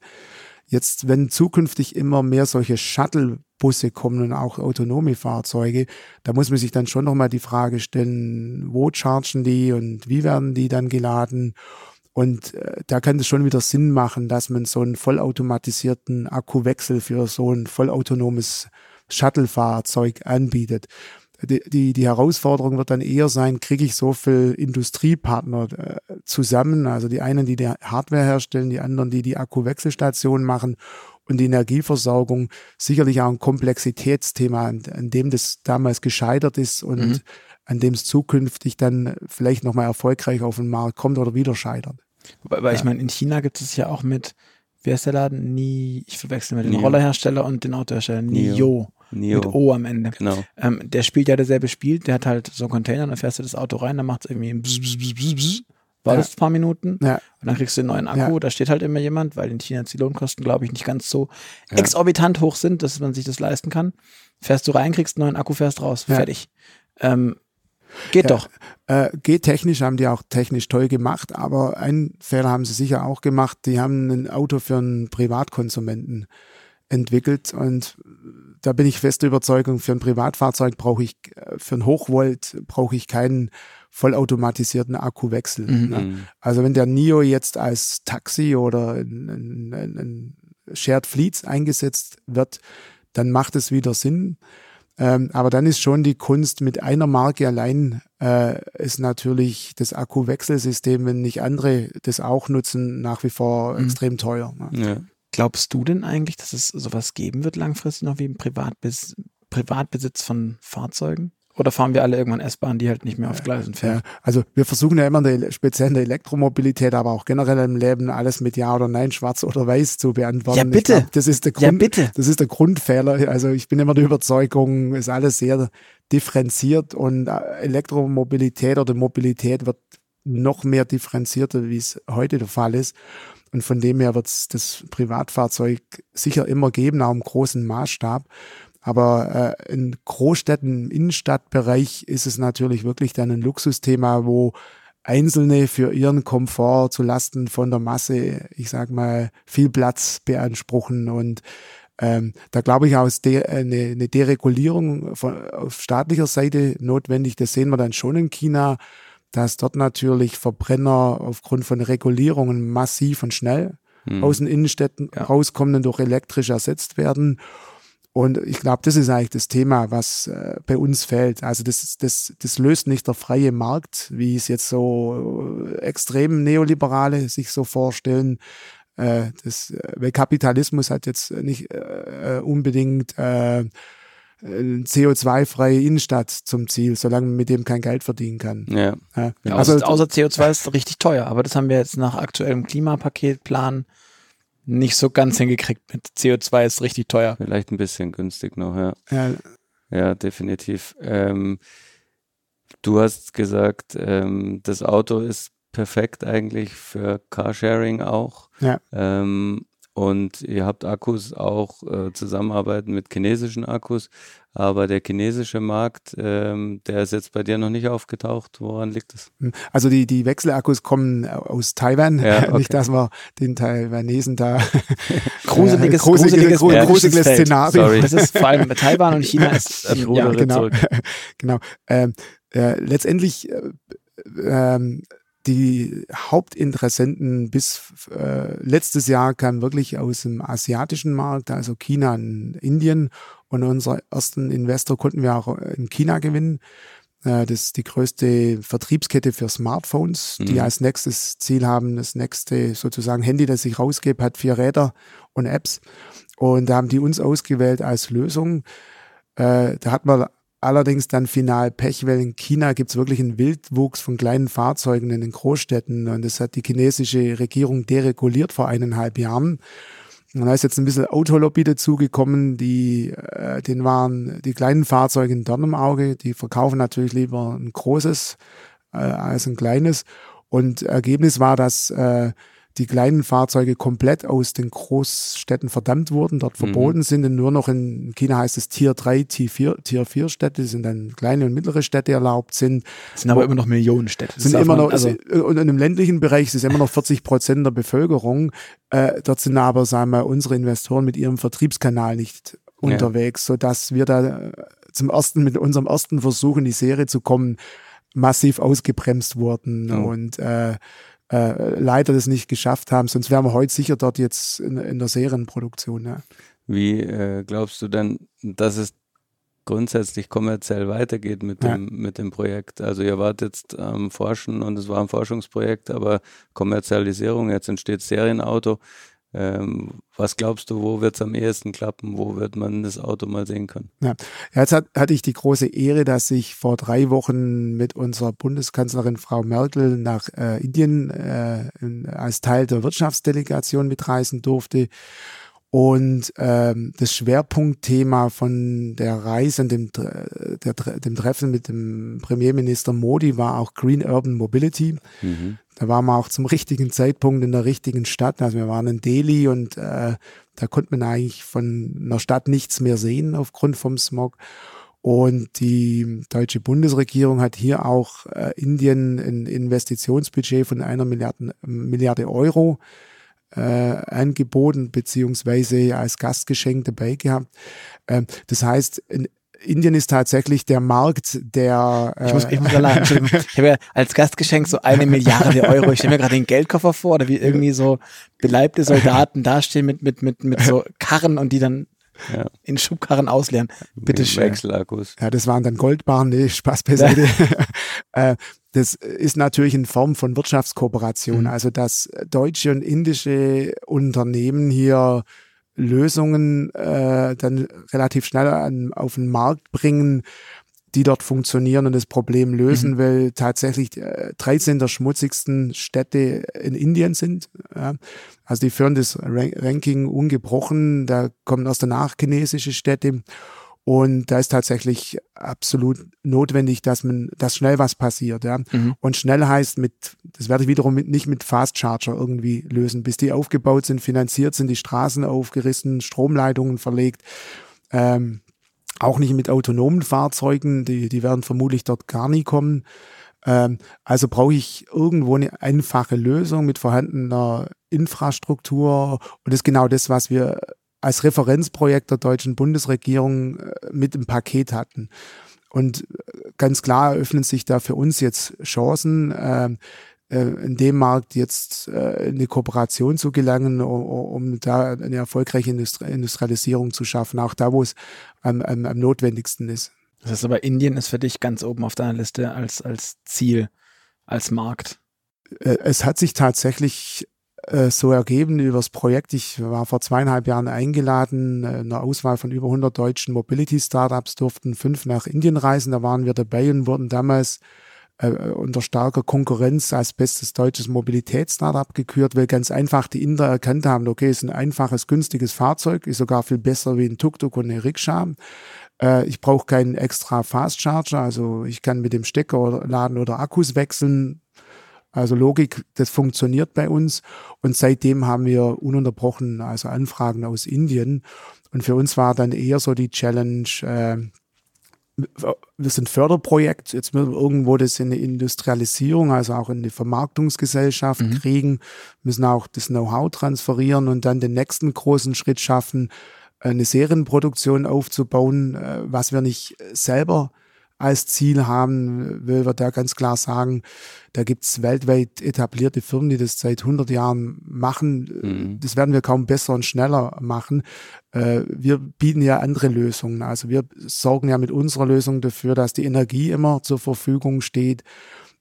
Jetzt, wenn zukünftig immer mehr solche Shuttle-Busse kommen und auch autonome Fahrzeuge, da muss man sich dann schon nochmal die Frage stellen, wo chargen die und wie werden die dann geladen? Und äh, da kann es schon wieder Sinn machen, dass man so einen vollautomatisierten Akkuwechsel für so ein vollautonomes Shuttle-Fahrzeug anbietet. Die, die, die Herausforderung wird dann eher sein, kriege ich so viel Industriepartner äh, zusammen, also die einen, die die Hardware herstellen, die anderen, die die Akkuwechselstation machen und die Energieversorgung sicherlich auch ein Komplexitätsthema, an, an dem das damals gescheitert ist und mhm. an dem es zukünftig dann vielleicht nochmal erfolgreich auf den Markt kommt oder wieder scheitert. Weil, weil ja. ich meine, in China gibt es ja auch mit, wer ist der Laden? Nie, ich verwechsel mit dem Rollerhersteller und den Autohersteller. Nio. Nio. Mit O am Ende. Genau. Ähm, der spielt ja derselbe Spiel, der hat halt so einen Container, dann fährst du das Auto rein, dann macht es irgendwie ein bzz, bzz, bzz, bzz, war ja. das ein paar Minuten. Ja. Und dann kriegst du einen neuen Akku. Ja. Da steht halt immer jemand, weil in China die Lohnkosten, glaube ich, nicht ganz so ja. exorbitant hoch sind, dass man sich das leisten kann. Fährst du rein, kriegst einen neuen Akku, fährst raus. Fertig. Ähm, geht doch. Äh, geht technisch, haben die auch technisch toll gemacht, aber einen Fehler haben sie sicher auch gemacht. Die haben ein Auto für einen Privatkonsumenten entwickelt und da bin ich feste Überzeugung, für ein Privatfahrzeug brauche ich, äh, für ein Hochvolt brauche ich keinen vollautomatisierten Akkuwechsel. Mhm. Ne? Mhm. Also wenn der NIO jetzt als Taxi oder in, in, in Shared Fleets eingesetzt wird, dann macht es wieder Sinn. Ähm, aber dann ist schon die Kunst mit einer Marke allein äh, ist natürlich das Akkuwechselsystem, wenn nicht andere das auch nutzen, nach wie vor mhm. extrem teuer. Ne? Ja. Glaubst du denn eigentlich, dass es sowas geben wird langfristig noch wie im Privatbes Privatbesitz von Fahrzeugen? Oder fahren wir alle irgendwann S-Bahn, die halt nicht mehr auf Gleisen fährt? Ja, also wir versuchen ja immer der, speziell in der Elektromobilität, aber auch generell im Leben alles mit Ja oder Nein, Schwarz oder Weiß zu beantworten. Ja, bitte. Glaub, das ist der Grund, ja, bitte. Das ist der Grundfehler. Also ich bin immer der Überzeugung, ist alles sehr differenziert und äh, Elektromobilität oder Mobilität wird noch mehr differenzierter, wie es heute der Fall ist. Und von dem her wird es das Privatfahrzeug sicher immer geben, auch im großen Maßstab. Aber äh, in Großstädten, im Innenstadtbereich ist es natürlich wirklich dann ein Luxusthema, wo Einzelne für ihren Komfort zu Lasten von der Masse, ich sag mal, viel Platz beanspruchen. Und ähm, da glaube ich auch ist de eine, eine Deregulierung von, auf staatlicher Seite notwendig. Das sehen wir dann schon in China dass dort natürlich Verbrenner aufgrund von Regulierungen massiv und schnell hm. aus den Innenstädten ja. rauskommen und durch elektrisch ersetzt werden. Und ich glaube, das ist eigentlich das Thema, was äh, bei uns fällt. Also das, das, das löst nicht der freie Markt, wie es jetzt so äh, extrem Neoliberale sich so vorstellen. Äh, das, äh, weil Kapitalismus hat jetzt nicht äh, unbedingt äh, CO2-freie Innenstadt zum Ziel, solange man mit dem kein Geld verdienen kann. Ja. ja. Also, außer, außer CO2 ist richtig teuer, aber das haben wir jetzt nach aktuellem Klimapaketplan nicht so ganz hingekriegt mit CO2 ist richtig teuer. Vielleicht ein bisschen günstig noch, ja. Ja, ja definitiv. Ähm, du hast gesagt, ähm, das Auto ist perfekt eigentlich für Carsharing auch. Ja. Ähm, und ihr habt Akkus auch äh, zusammenarbeiten mit chinesischen Akkus. Aber der chinesische Markt, ähm, der ist jetzt bei dir noch nicht aufgetaucht. Woran liegt das? Hm, also die, die Wechselakkus kommen aus Taiwan. Ja, okay. Nicht, dass wir den Taiwanesen da gruseliges, äh, gruseliges, gruseliges, gruseliges Szenario. Sorry. Das ist vor allem Taiwan und China ist ähm, ja, genau. genau. Ähm, äh, letztendlich äh, ähm, die Hauptinteressenten bis äh, letztes Jahr kamen wirklich aus dem asiatischen Markt, also China und Indien. Und unseren ersten Investor konnten wir auch in China gewinnen. Äh, das ist die größte Vertriebskette für Smartphones, die mhm. als nächstes Ziel haben, das nächste sozusagen Handy, das ich rausgebe, hat vier Räder und Apps. Und da haben die uns ausgewählt als Lösung. Äh, da hat man allerdings dann final Pech, weil in China gibt es wirklich einen Wildwuchs von kleinen Fahrzeugen in den Großstädten und das hat die chinesische Regierung dereguliert vor eineinhalb Jahren. Und da ist jetzt ein bisschen Autolobby dazugekommen, die, äh, den waren die kleinen Fahrzeuge in Dorn im Auge, die verkaufen natürlich lieber ein großes äh, als ein kleines. Und Ergebnis war, dass äh, die kleinen Fahrzeuge komplett aus den Großstädten verdammt wurden, dort mhm. verboten sind und nur noch in China heißt es Tier 3, Tier 4, Tier 4 Städte, sind dann kleine und mittlere Städte erlaubt sind. Das sind aber immer noch Millionenstädte. Sind immer noch, also und im ländlichen Bereich ist es immer noch 40 Prozent der Bevölkerung. Äh, dort sind aber, sagen wir, unsere Investoren mit ihrem Vertriebskanal nicht unterwegs, ja. sodass wir da äh, zum ersten, mit unserem ersten Versuch in die Serie zu kommen, massiv ausgebremst wurden oh. und äh, äh, leider das nicht geschafft haben. Sonst wären wir heute sicher dort jetzt in, in der Serienproduktion. Ja. Wie äh, glaubst du denn, dass es grundsätzlich kommerziell weitergeht mit dem, ja. mit dem Projekt. Also ihr wart jetzt am Forschen und es war ein Forschungsprojekt, aber Kommerzialisierung, jetzt entsteht Serienauto. Ähm, was glaubst du, wo wird es am ehesten klappen? Wo wird man das Auto mal sehen können? Ja, jetzt hat, hatte ich die große Ehre, dass ich vor drei Wochen mit unserer Bundeskanzlerin Frau Merkel nach äh, Indien äh, in, als Teil der Wirtschaftsdelegation mitreisen durfte. Und ähm, das Schwerpunktthema von der Reise und dem, der, dem Treffen mit dem Premierminister Modi war auch Green Urban Mobility. Mhm. Da waren wir auch zum richtigen Zeitpunkt in der richtigen Stadt. Also wir waren in Delhi und äh, da konnte man eigentlich von einer Stadt nichts mehr sehen aufgrund vom Smog. Und die deutsche Bundesregierung hat hier auch äh, Indien ein Investitionsbudget von einer Milliarde, Milliarde Euro äh, angeboten beziehungsweise als Gastgeschenk dabei gehabt. Ähm, das heißt, in, Indien ist tatsächlich der Markt, der. Äh ich muss, ich muss mal lachen. Ich habe ja als Gastgeschenk so eine Milliarde Euro. Ich stelle mir gerade den Geldkoffer vor, oder wie irgendwie so beleibte Soldaten dastehen mit, mit, mit, mit so Karren und die dann ja. in Schubkarren ausleeren. Bitte schön. Wechselakkus. Ja, das waren dann Goldbarren, nee, Spaß beiseite. äh, das ist natürlich in Form von Wirtschaftskooperation. Mhm. Also, dass deutsche und indische Unternehmen hier Lösungen äh, dann relativ schnell an, auf den Markt bringen, die dort funktionieren und das Problem lösen, mhm. weil tatsächlich 13 der schmutzigsten Städte in Indien sind. Ja. Also die führen das Ranking ungebrochen, da kommen erst danach chinesische Städte und da ist tatsächlich absolut notwendig, dass man, dass schnell was passiert, ja. Mhm. Und schnell heißt mit, das werde ich wiederum mit, nicht mit Fast Charger irgendwie lösen, bis die aufgebaut sind, finanziert sind, die Straßen aufgerissen, Stromleitungen verlegt. Ähm, auch nicht mit autonomen Fahrzeugen, die, die werden vermutlich dort gar nie kommen. Ähm, also brauche ich irgendwo eine einfache Lösung mit vorhandener Infrastruktur. Und das ist genau das, was wir als Referenzprojekt der deutschen Bundesregierung äh, mit im Paket hatten. Und äh, ganz klar eröffnen sich da für uns jetzt Chancen, ähm, äh, in dem Markt jetzt eine Kooperation zu gelangen, um, da eine erfolgreiche Industri Industrialisierung zu schaffen, auch da, wo es am, am, am notwendigsten ist. Das heißt aber, Indien ist für dich ganz oben auf deiner Liste als, als Ziel, als Markt. Es hat sich tatsächlich äh, so ergeben über das Projekt. Ich war vor zweieinhalb Jahren eingeladen, äh, in einer Auswahl von über 100 deutschen Mobility-Startups durften fünf nach Indien reisen. Da waren wir dabei und wurden damals äh, unter starker Konkurrenz als bestes deutsches Mobilitätsstartup gekürt, weil ganz einfach die Inder erkannt haben, okay, ist ein einfaches, günstiges Fahrzeug, ist sogar viel besser wie ein Tuk-Tuk und eine Rikscha. Äh, ich brauche keinen extra Fast Charger, also ich kann mit dem Stecker laden oder Akkus wechseln. Also Logik, das funktioniert bei uns. Und seitdem haben wir ununterbrochen also Anfragen aus Indien. Und für uns war dann eher so die Challenge, äh, wir sind Förderprojekt, jetzt müssen wir irgendwo das in eine Industrialisierung, also auch in eine Vermarktungsgesellschaft mhm. kriegen, müssen auch das Know-how transferieren und dann den nächsten großen Schritt schaffen, eine Serienproduktion aufzubauen, äh, was wir nicht selber als Ziel haben, will wir da ganz klar sagen, da gibt's weltweit etablierte Firmen, die das seit 100 Jahren machen. Mhm. Das werden wir kaum besser und schneller machen. Äh, wir bieten ja andere Lösungen. Also wir sorgen ja mit unserer Lösung dafür, dass die Energie immer zur Verfügung steht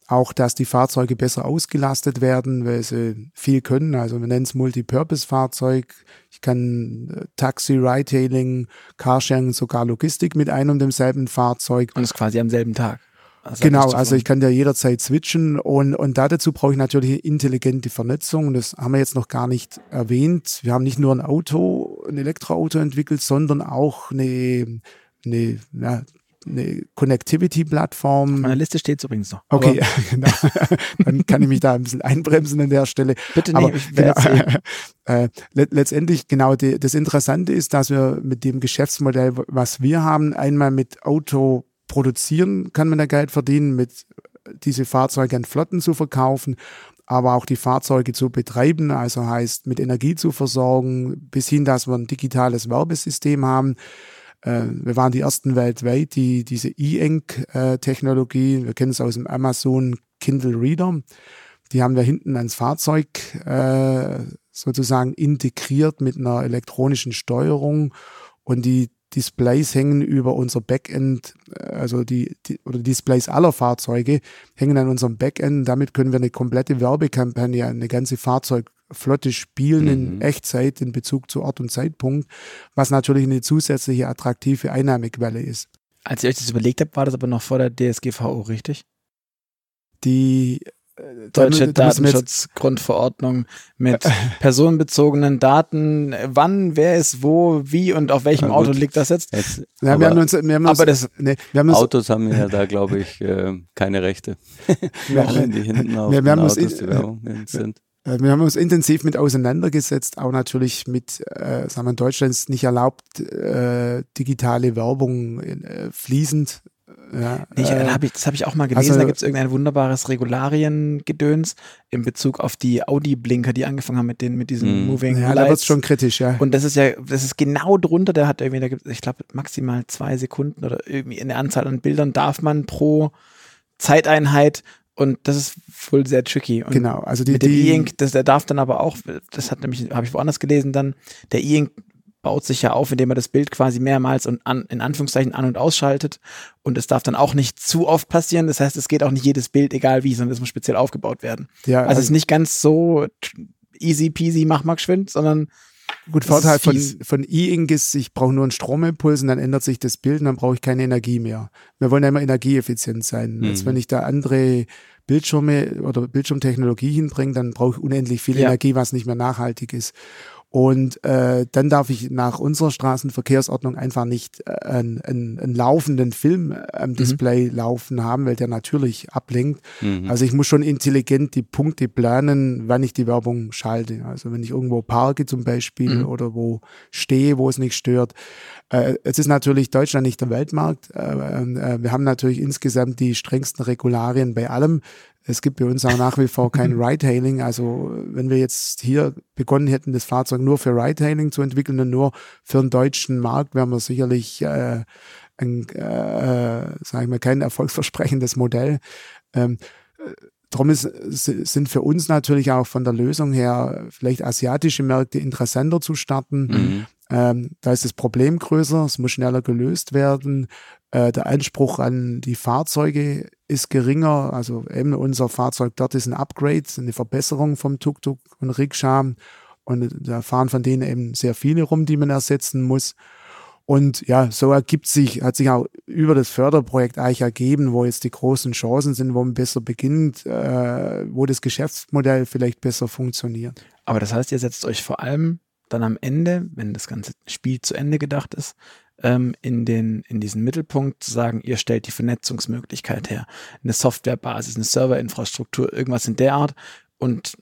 auch, dass die Fahrzeuge besser ausgelastet werden, weil sie viel können. Also wir nennen es Multipurpose-Fahrzeug. Ich kann äh, Taxi, Ride-Hailing, Carsharing, sogar Logistik mit einem und demselben Fahrzeug. Und es quasi am selben Tag. Also genau, also ich kann ja jederzeit switchen und, und da dazu brauche ich natürlich intelligente Vernetzung. Das haben wir jetzt noch gar nicht erwähnt. Wir haben nicht nur ein Auto, ein Elektroauto entwickelt, sondern auch eine, eine ja, eine Connectivity-Plattform. Auf meiner Liste steht es übrigens noch. Okay, genau. Dann kann ich mich da ein bisschen einbremsen an der Stelle. Bitte nicht. Aber, genau, äh, letztendlich, genau, die, das Interessante ist, dass wir mit dem Geschäftsmodell, was wir haben, einmal mit Auto produzieren, kann man da Geld verdienen, mit diese Fahrzeuge an Flotten zu verkaufen aber auch die Fahrzeuge zu betreiben, also heißt mit Energie zu versorgen, bis hin, dass wir ein digitales Werbesystem haben. Äh, wir waren die ersten weltweit, die diese E-Ink-Technologie, wir kennen es aus dem Amazon Kindle Reader, die haben wir hinten ans Fahrzeug äh, sozusagen integriert mit einer elektronischen Steuerung und die Displays hängen über unser Backend, äh, also die, die oder Displays aller Fahrzeuge hängen an unserem Backend. Damit können wir eine komplette Werbekampagne, eine ganze Fahrzeugflotte spielen mhm. in Echtzeit in Bezug zu Ort und Zeitpunkt, was natürlich eine zusätzliche attraktive Einnahmequelle ist. Als ihr euch das überlegt habt, war das aber noch vor der DSGVO, richtig? Die Deutsche Datenschutzgrundverordnung mit personenbezogenen Daten. Wann, wer ist wo, wie und auf welchem Auto liegt das jetzt? jetzt ja, aber, wir haben uns, wir haben uns, aber das, nee, wir haben uns, Autos haben ja da, glaube ich, äh, keine Rechte. Alle, die hinten auf wir, wir haben Autos uns, die Werbung sind. Äh, wir haben uns intensiv mit auseinandergesetzt, auch natürlich mit, äh, sagen wir, in Deutschland ist nicht erlaubt, äh, digitale Werbung äh, fließend ja, ich, äh, hab ich, das habe ich auch mal gelesen. Also, da gibt es irgendein wunderbares Regulariengedöns in Bezug auf die Audi-Blinker, die angefangen haben mit den mit diesen mh. Moving ja, Lights. da wird schon kritisch, ja. Und das ist ja, das ist genau drunter. Der hat irgendwie, da gibt ich glaube maximal zwei Sekunden oder irgendwie eine Anzahl an Bildern darf man pro Zeiteinheit und das ist wohl sehr tricky. Und genau, also die, mit dem E-Ink, der darf dann aber auch, das hat nämlich, habe ich woanders gelesen, dann der E-Ink baut sich ja auf, indem er das Bild quasi mehrmals und an, in Anführungszeichen an- und ausschaltet. Und es darf dann auch nicht zu oft passieren. Das heißt, es geht auch nicht jedes Bild, egal wie, sondern es muss speziell aufgebaut werden. Ja, also, also es ist nicht ganz so easy peasy, mach mal geschwind, sondern Gut, Vorteil von, von E-Ink ist, ich brauche nur einen Stromimpuls und dann ändert sich das Bild und dann brauche ich keine Energie mehr. Wir wollen ja immer energieeffizient sein. Mhm. Als wenn ich da andere Bildschirme oder Bildschirmtechnologie hinbringe, dann brauche ich unendlich viel ja. Energie, was nicht mehr nachhaltig ist. Und äh, dann darf ich nach unserer Straßenverkehrsordnung einfach nicht äh, einen, einen, einen laufenden Film am mhm. Display mhm. laufen haben, weil der natürlich ablenkt. Mhm. Also ich muss schon intelligent die Punkte planen, wann ich die Werbung schalte. Also wenn ich irgendwo parke zum Beispiel mhm. oder wo stehe, wo es nicht stört. Äh, es ist natürlich Deutschland nicht der Weltmarkt. Äh, äh, wir haben natürlich insgesamt die strengsten Regularien bei allem. Es gibt bei uns auch nach wie vor kein Ride-Hailing. Also wenn wir jetzt hier begonnen hätten, das Fahrzeug nur für Ride-Hailing zu entwickeln und nur für den deutschen Markt, wären wir sicherlich äh, ein, äh, sag ich mal, kein erfolgsversprechendes Modell. Ähm, Darum ist, sind für uns natürlich auch von der Lösung her vielleicht asiatische Märkte interessanter zu starten. Mhm. Ähm, da ist das Problem größer, es muss schneller gelöst werden. Äh, der Anspruch an die Fahrzeuge ist geringer. Also eben unser Fahrzeug dort ist ein Upgrade, eine Verbesserung vom Tuk-Tuk und Rikscha. Und da fahren von denen eben sehr viele rum, die man ersetzen muss. Und ja, so ergibt sich, hat sich auch über das Förderprojekt eigentlich ergeben, wo jetzt die großen Chancen sind, wo man besser beginnt, äh, wo das Geschäftsmodell vielleicht besser funktioniert. Aber das heißt, ihr setzt euch vor allem dann am Ende, wenn das ganze Spiel zu Ende gedacht ist, ähm, in, den, in diesen Mittelpunkt zu sagen, ihr stellt die Vernetzungsmöglichkeit her. Eine Softwarebasis, eine Serverinfrastruktur, irgendwas in der Art. Und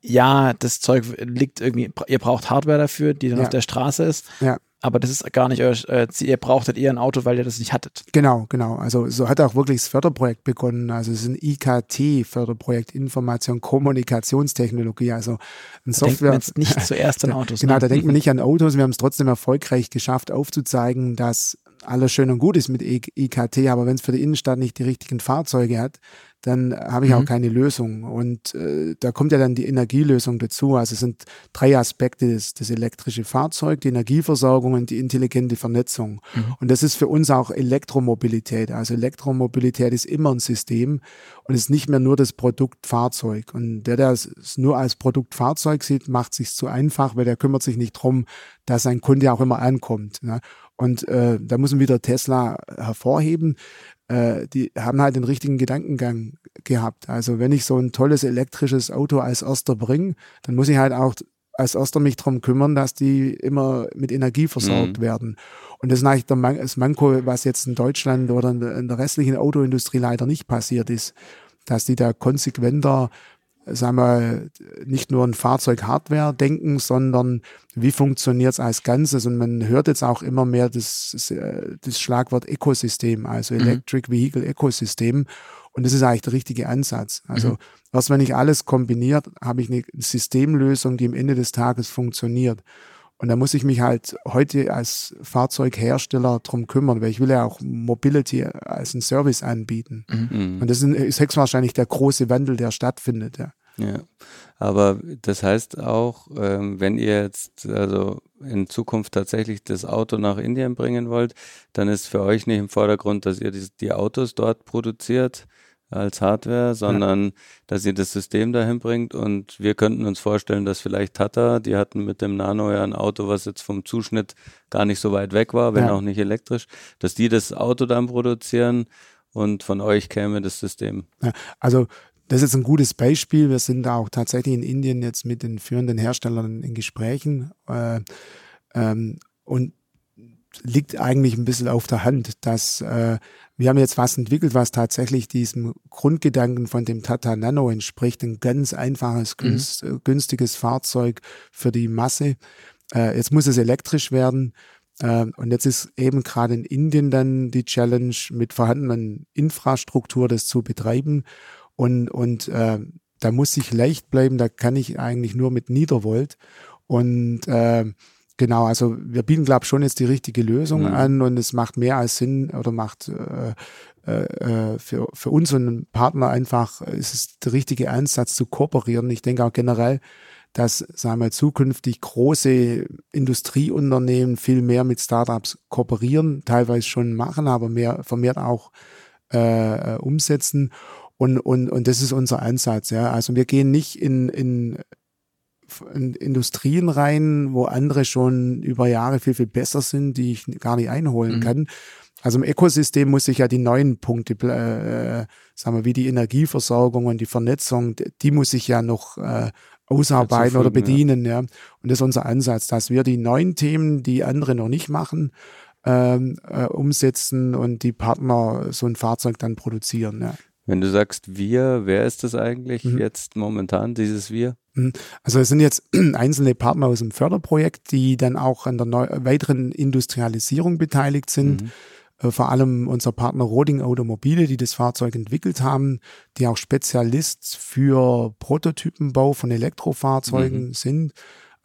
ja, das Zeug liegt irgendwie, ihr braucht Hardware dafür, die dann ja. auf der Straße ist. Ja aber das ist gar nicht euer, äh, ihr brauchtet eher ein Auto, weil ihr das nicht hattet. Genau, genau. Also so hat auch wirklich das Förderprojekt begonnen. Also es ist ein IKT-Förderprojekt, Information, Kommunikationstechnologie, also ein Software. Da denkt man jetzt nicht zuerst an Autos. genau, ne? da denkt man nicht an Autos. Wir haben es trotzdem erfolgreich geschafft, aufzuzeigen, dass alles schön und gut ist mit IKT, aber wenn es für die Innenstadt nicht die richtigen Fahrzeuge hat, dann habe ich mhm. auch keine Lösung. Und äh, da kommt ja dann die Energielösung dazu. Also es sind drei Aspekte, das, das elektrische Fahrzeug, die Energieversorgung und die intelligente Vernetzung. Mhm. Und das ist für uns auch Elektromobilität. Also Elektromobilität ist immer ein System und ist nicht mehr nur das Produkt Fahrzeug. Und der, der es nur als Produkt Fahrzeug sieht, macht sich zu einfach, weil der kümmert sich nicht drum, dass sein Kunde auch immer ankommt. Ne? Und äh, da muss man wieder Tesla hervorheben äh, die haben halt den richtigen Gedankengang gehabt. Also wenn ich so ein tolles elektrisches Auto als erster bringe, dann muss ich halt auch als erster mich darum kümmern, dass die immer mit Energie versorgt mhm. werden. Und das ist eigentlich der Man das Manko, was jetzt in Deutschland oder in der restlichen Autoindustrie leider nicht passiert ist, dass die da konsequenter sagen wir, nicht nur ein Fahrzeug-Hardware denken, sondern wie funktioniert es als Ganzes? Und man hört jetzt auch immer mehr das, das Schlagwort Ökosystem, also mhm. Electric Vehicle Ecosystem. Und das ist eigentlich der richtige Ansatz. Also mhm. erst wenn ich alles kombiniert, habe ich eine Systemlösung, die am Ende des Tages funktioniert. Und da muss ich mich halt heute als Fahrzeughersteller drum kümmern, weil ich will ja auch Mobility als einen Service anbieten. Mhm. mhm. Und das ist höchstwahrscheinlich der große Wandel, der stattfindet. Ja. Ja, aber das heißt auch, ähm, wenn ihr jetzt also in Zukunft tatsächlich das Auto nach Indien bringen wollt, dann ist für euch nicht im Vordergrund, dass ihr die, die Autos dort produziert als Hardware, sondern ja. dass ihr das System dahin bringt und wir könnten uns vorstellen, dass vielleicht Tata, die hatten mit dem Nano ja ein Auto, was jetzt vom Zuschnitt gar nicht so weit weg war, wenn ja. auch nicht elektrisch, dass die das Auto dann produzieren und von euch käme das System. Also das ist ein gutes Beispiel. Wir sind auch tatsächlich in Indien jetzt mit den führenden Herstellern in Gesprächen. Äh, ähm, und liegt eigentlich ein bisschen auf der Hand, dass äh, wir haben jetzt was entwickelt, was tatsächlich diesem Grundgedanken von dem Tata Nano entspricht. Ein ganz einfaches, mhm. Äh, günstiges Fahrzeug für die Masse. Äh, jetzt muss es elektrisch werden. Äh, und jetzt ist eben gerade in Indien dann die Challenge, mit vorhandenen Infrastruktur das zu betreiben. Und, und äh, da muss ich leicht bleiben, da kann ich eigentlich nur mit Niedervolt. Und äh, genau, also wir bieten, glaube ich, schon jetzt die richtige Lösung mhm. an und es macht mehr als Sinn oder macht äh, äh, äh für, für uns und einen Partner einfach, ist es der richtige Ansatz zu kooperieren. Ich denke auch generell, dass, sagen wir, zukünftig große Industrieunternehmen viel mehr mit Startups kooperieren, teilweise schon machen, aber mehr vermehrt auch äh, äh umsetzen. Und, und, und das ist unser Ansatz. Ja. Also wir gehen nicht in, in, in Industrien rein, wo andere schon über Jahre viel, viel besser sind, die ich gar nicht einholen mhm. kann. Also im Ökosystem muss ich ja die neuen Punkte, äh, sagen wir, wie die Energieversorgung und die Vernetzung, die muss ich ja noch äh, ausarbeiten oder bedienen. Ja. ja. Und das ist unser Ansatz, dass wir die neuen Themen, die andere noch nicht machen, ähm, äh, umsetzen und die Partner so ein Fahrzeug dann produzieren. Ja. Wenn du sagst wir, wer ist das eigentlich mhm. jetzt momentan, dieses wir? Mhm. Also es sind jetzt einzelne Partner aus dem Förderprojekt, die dann auch an der weiteren Industrialisierung beteiligt sind. Mhm. Äh, vor allem unser Partner Roding Automobile, die das Fahrzeug entwickelt haben, die auch Spezialist für Prototypenbau von Elektrofahrzeugen mhm. sind.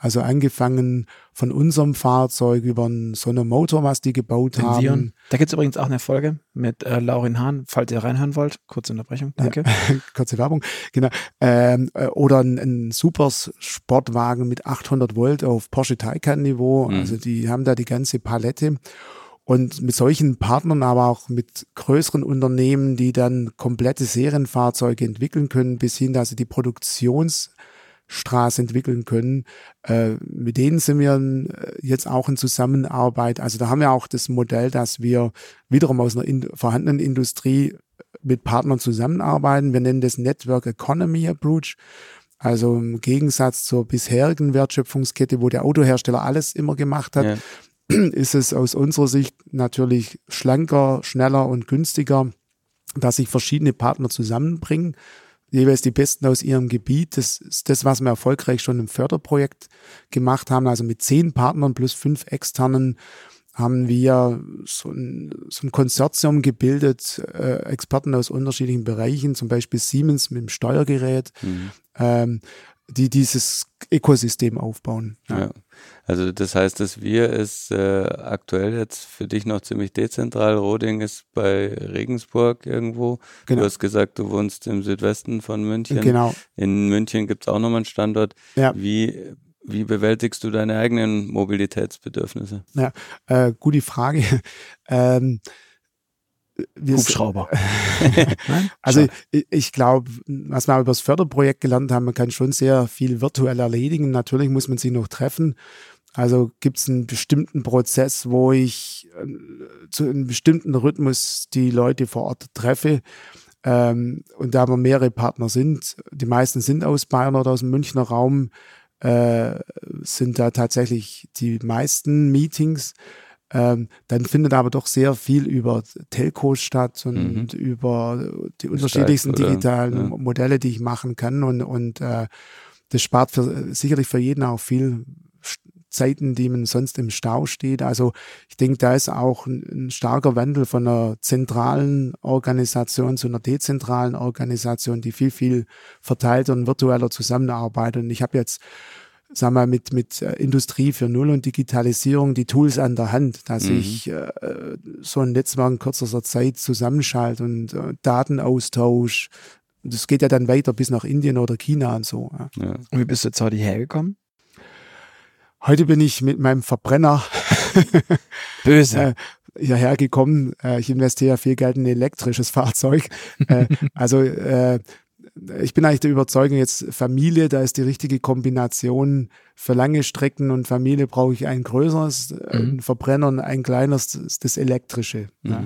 Also angefangen von unserem Fahrzeug über so einen Motor, was die gebaut Den haben. Sion. Da gibt es übrigens auch eine Folge mit äh, Laurin Hahn, falls ihr reinhören wollt. Kurze Unterbrechung, danke. Ja, kurze Werbung, genau. Ähm, äh, oder ein, ein super Sportwagen mit 800 Volt auf Porsche Taycan-Niveau. Mhm. Also die haben da die ganze Palette. Und mit solchen Partnern, aber auch mit größeren Unternehmen, die dann komplette Serienfahrzeuge entwickeln können, bis hin, dass sie die Produktions- Straße entwickeln können. Äh, mit denen sind wir äh, jetzt auch in Zusammenarbeit. Also da haben wir auch das Modell, dass wir wiederum aus einer in vorhandenen Industrie mit Partnern zusammenarbeiten. Wir nennen das Network Economy Approach. Also im Gegensatz zur bisherigen Wertschöpfungskette, wo der Autohersteller alles immer gemacht hat, ja. ist es aus unserer Sicht natürlich schlanker, schneller und günstiger, dass sich verschiedene Partner zusammenbringen jeweils die Besten aus ihrem Gebiet. Das ist das, was wir erfolgreich schon im Förderprojekt gemacht haben. Also mit zehn Partnern plus fünf externen haben wir so ein, so ein Konsortium gebildet, äh, Experten aus unterschiedlichen Bereichen, zum Beispiel Siemens mit dem Steuergerät, mhm. ähm, die dieses Ökosystem aufbauen. Ja. ja. Also das heißt, dass wir ist äh, aktuell jetzt für dich noch ziemlich dezentral. Roding ist bei Regensburg irgendwo. Genau. Du hast gesagt, du wohnst im Südwesten von München. Genau. In München gibt es auch nochmal einen Standort. Ja. Wie wie bewältigst du deine eigenen Mobilitätsbedürfnisse? Ja, äh, gute Frage. ähm, Hubschrauber. also ich, ich glaube, was wir über das Förderprojekt gelernt haben, man kann schon sehr viel virtuell erledigen. Natürlich muss man sich noch treffen. Also gibt es einen bestimmten Prozess, wo ich äh, zu einem bestimmten Rhythmus die Leute vor Ort treffe. Ähm, und da wir mehrere Partner sind, die meisten sind aus Bayern oder aus dem Münchner Raum, äh, sind da tatsächlich die meisten Meetings. Ähm, dann findet aber doch sehr viel über Telcos statt und mhm. über die unterschiedlichsten Stark, digitalen ja. Modelle, die ich machen kann. Und, und äh, das spart für, sicherlich für jeden auch viel Zeiten, die man sonst im Stau steht. Also ich denke, da ist auch ein, ein, starker Wandel von einer zentralen Organisation zu einer dezentralen Organisation, die viel, viel verteilter und virtueller zusammenarbeitet. Und ich habe jetzt sagen wir, mit, mit äh, Industrie für Null und Digitalisierung die Tools an der Hand, dass mhm. ich äh, so ein Netzwerk in kürzester Zeit zusammenschalte und äh, Datenaustausch, das geht ja dann weiter bis nach Indien oder China und so. Ja. Ja. Und wie bist du jetzt heute hergekommen? Heute bin ich mit meinem Verbrenner böse äh, hierher gekommen. Äh, ich investiere viel Geld in ein elektrisches Fahrzeug. also äh, ich bin eigentlich der Überzeugung, jetzt Familie, da ist die richtige Kombination. Für lange Strecken und Familie brauche ich ein größeres, mhm. ein Verbrenner und ein kleineres, das elektrische. Mhm. Ja.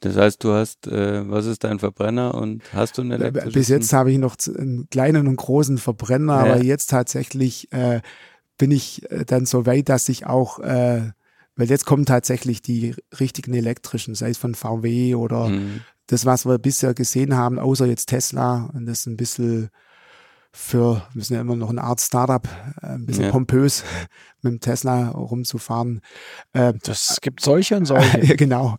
Das heißt, du hast, äh, was ist dein Verbrenner und hast du einen elektrischen? Bis jetzt habe ich noch einen kleinen und großen Verbrenner, ja. aber jetzt tatsächlich äh, bin ich äh, dann so weit, dass ich auch, äh, weil jetzt kommen tatsächlich die richtigen elektrischen, sei es von VW oder mhm. Das, was wir bisher gesehen haben, außer jetzt Tesla, und das ist ein bisschen für, wir sind ja immer noch eine Art Startup, äh, ein bisschen ja. pompös, mit dem Tesla rumzufahren. Äh, das gibt solche und solche. genau.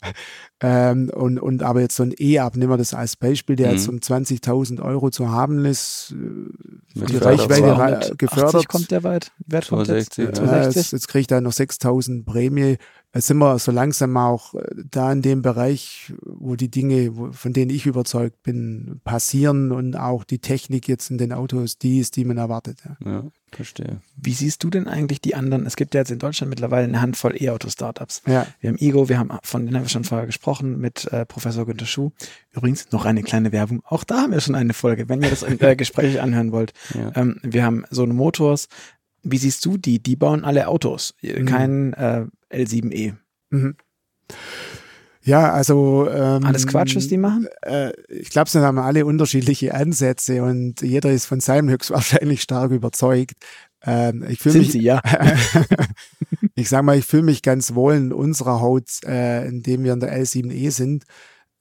Ähm, und, und aber jetzt so ein E-Up, nehmen wir das als Beispiel, der mhm. jetzt um 20.000 Euro zu haben ist, äh, Mit die Reichweite gefördert. kommt der weit? Wert 260, ja. Jetzt, jetzt kriege ich da noch 6.000 Prämie sind wir so langsam auch äh, da in dem Bereich, wo die Dinge, von denen ich überzeugt bin, passieren und auch die Technik jetzt in den Autos die ist, die man erwartet. Ja, ja verstehe. Wie siehst du denn eigentlich die anderen? Es gibt ja jetzt in Deutschland mittlerweile eine Handvoll E-Auto-Startups. Ja. Wir haben Ego, wir haben, von denen haben wir schon vorher gesprochen, mit äh, Professor Günter Schuh. Übrigens noch eine kleine Werbung. Auch da haben wir schon eine Folge, wenn ihr das äh, Gespräch anhören wollt. Ja. Ähm, wir haben so eine Motors, wie siehst du die? Die bauen alle Autos, mhm. kein äh, L7E. Mhm. Ja, also ähm, alles Quatsch, was die machen. Äh, ich glaube, sie haben alle unterschiedliche Ansätze und jeder ist von seinem höchstwahrscheinlich stark überzeugt. Ähm, ich fühle mich, sie, ja. ich sage mal, ich fühle mich ganz wohl in unserer Haut, äh, indem wir in der L7E sind.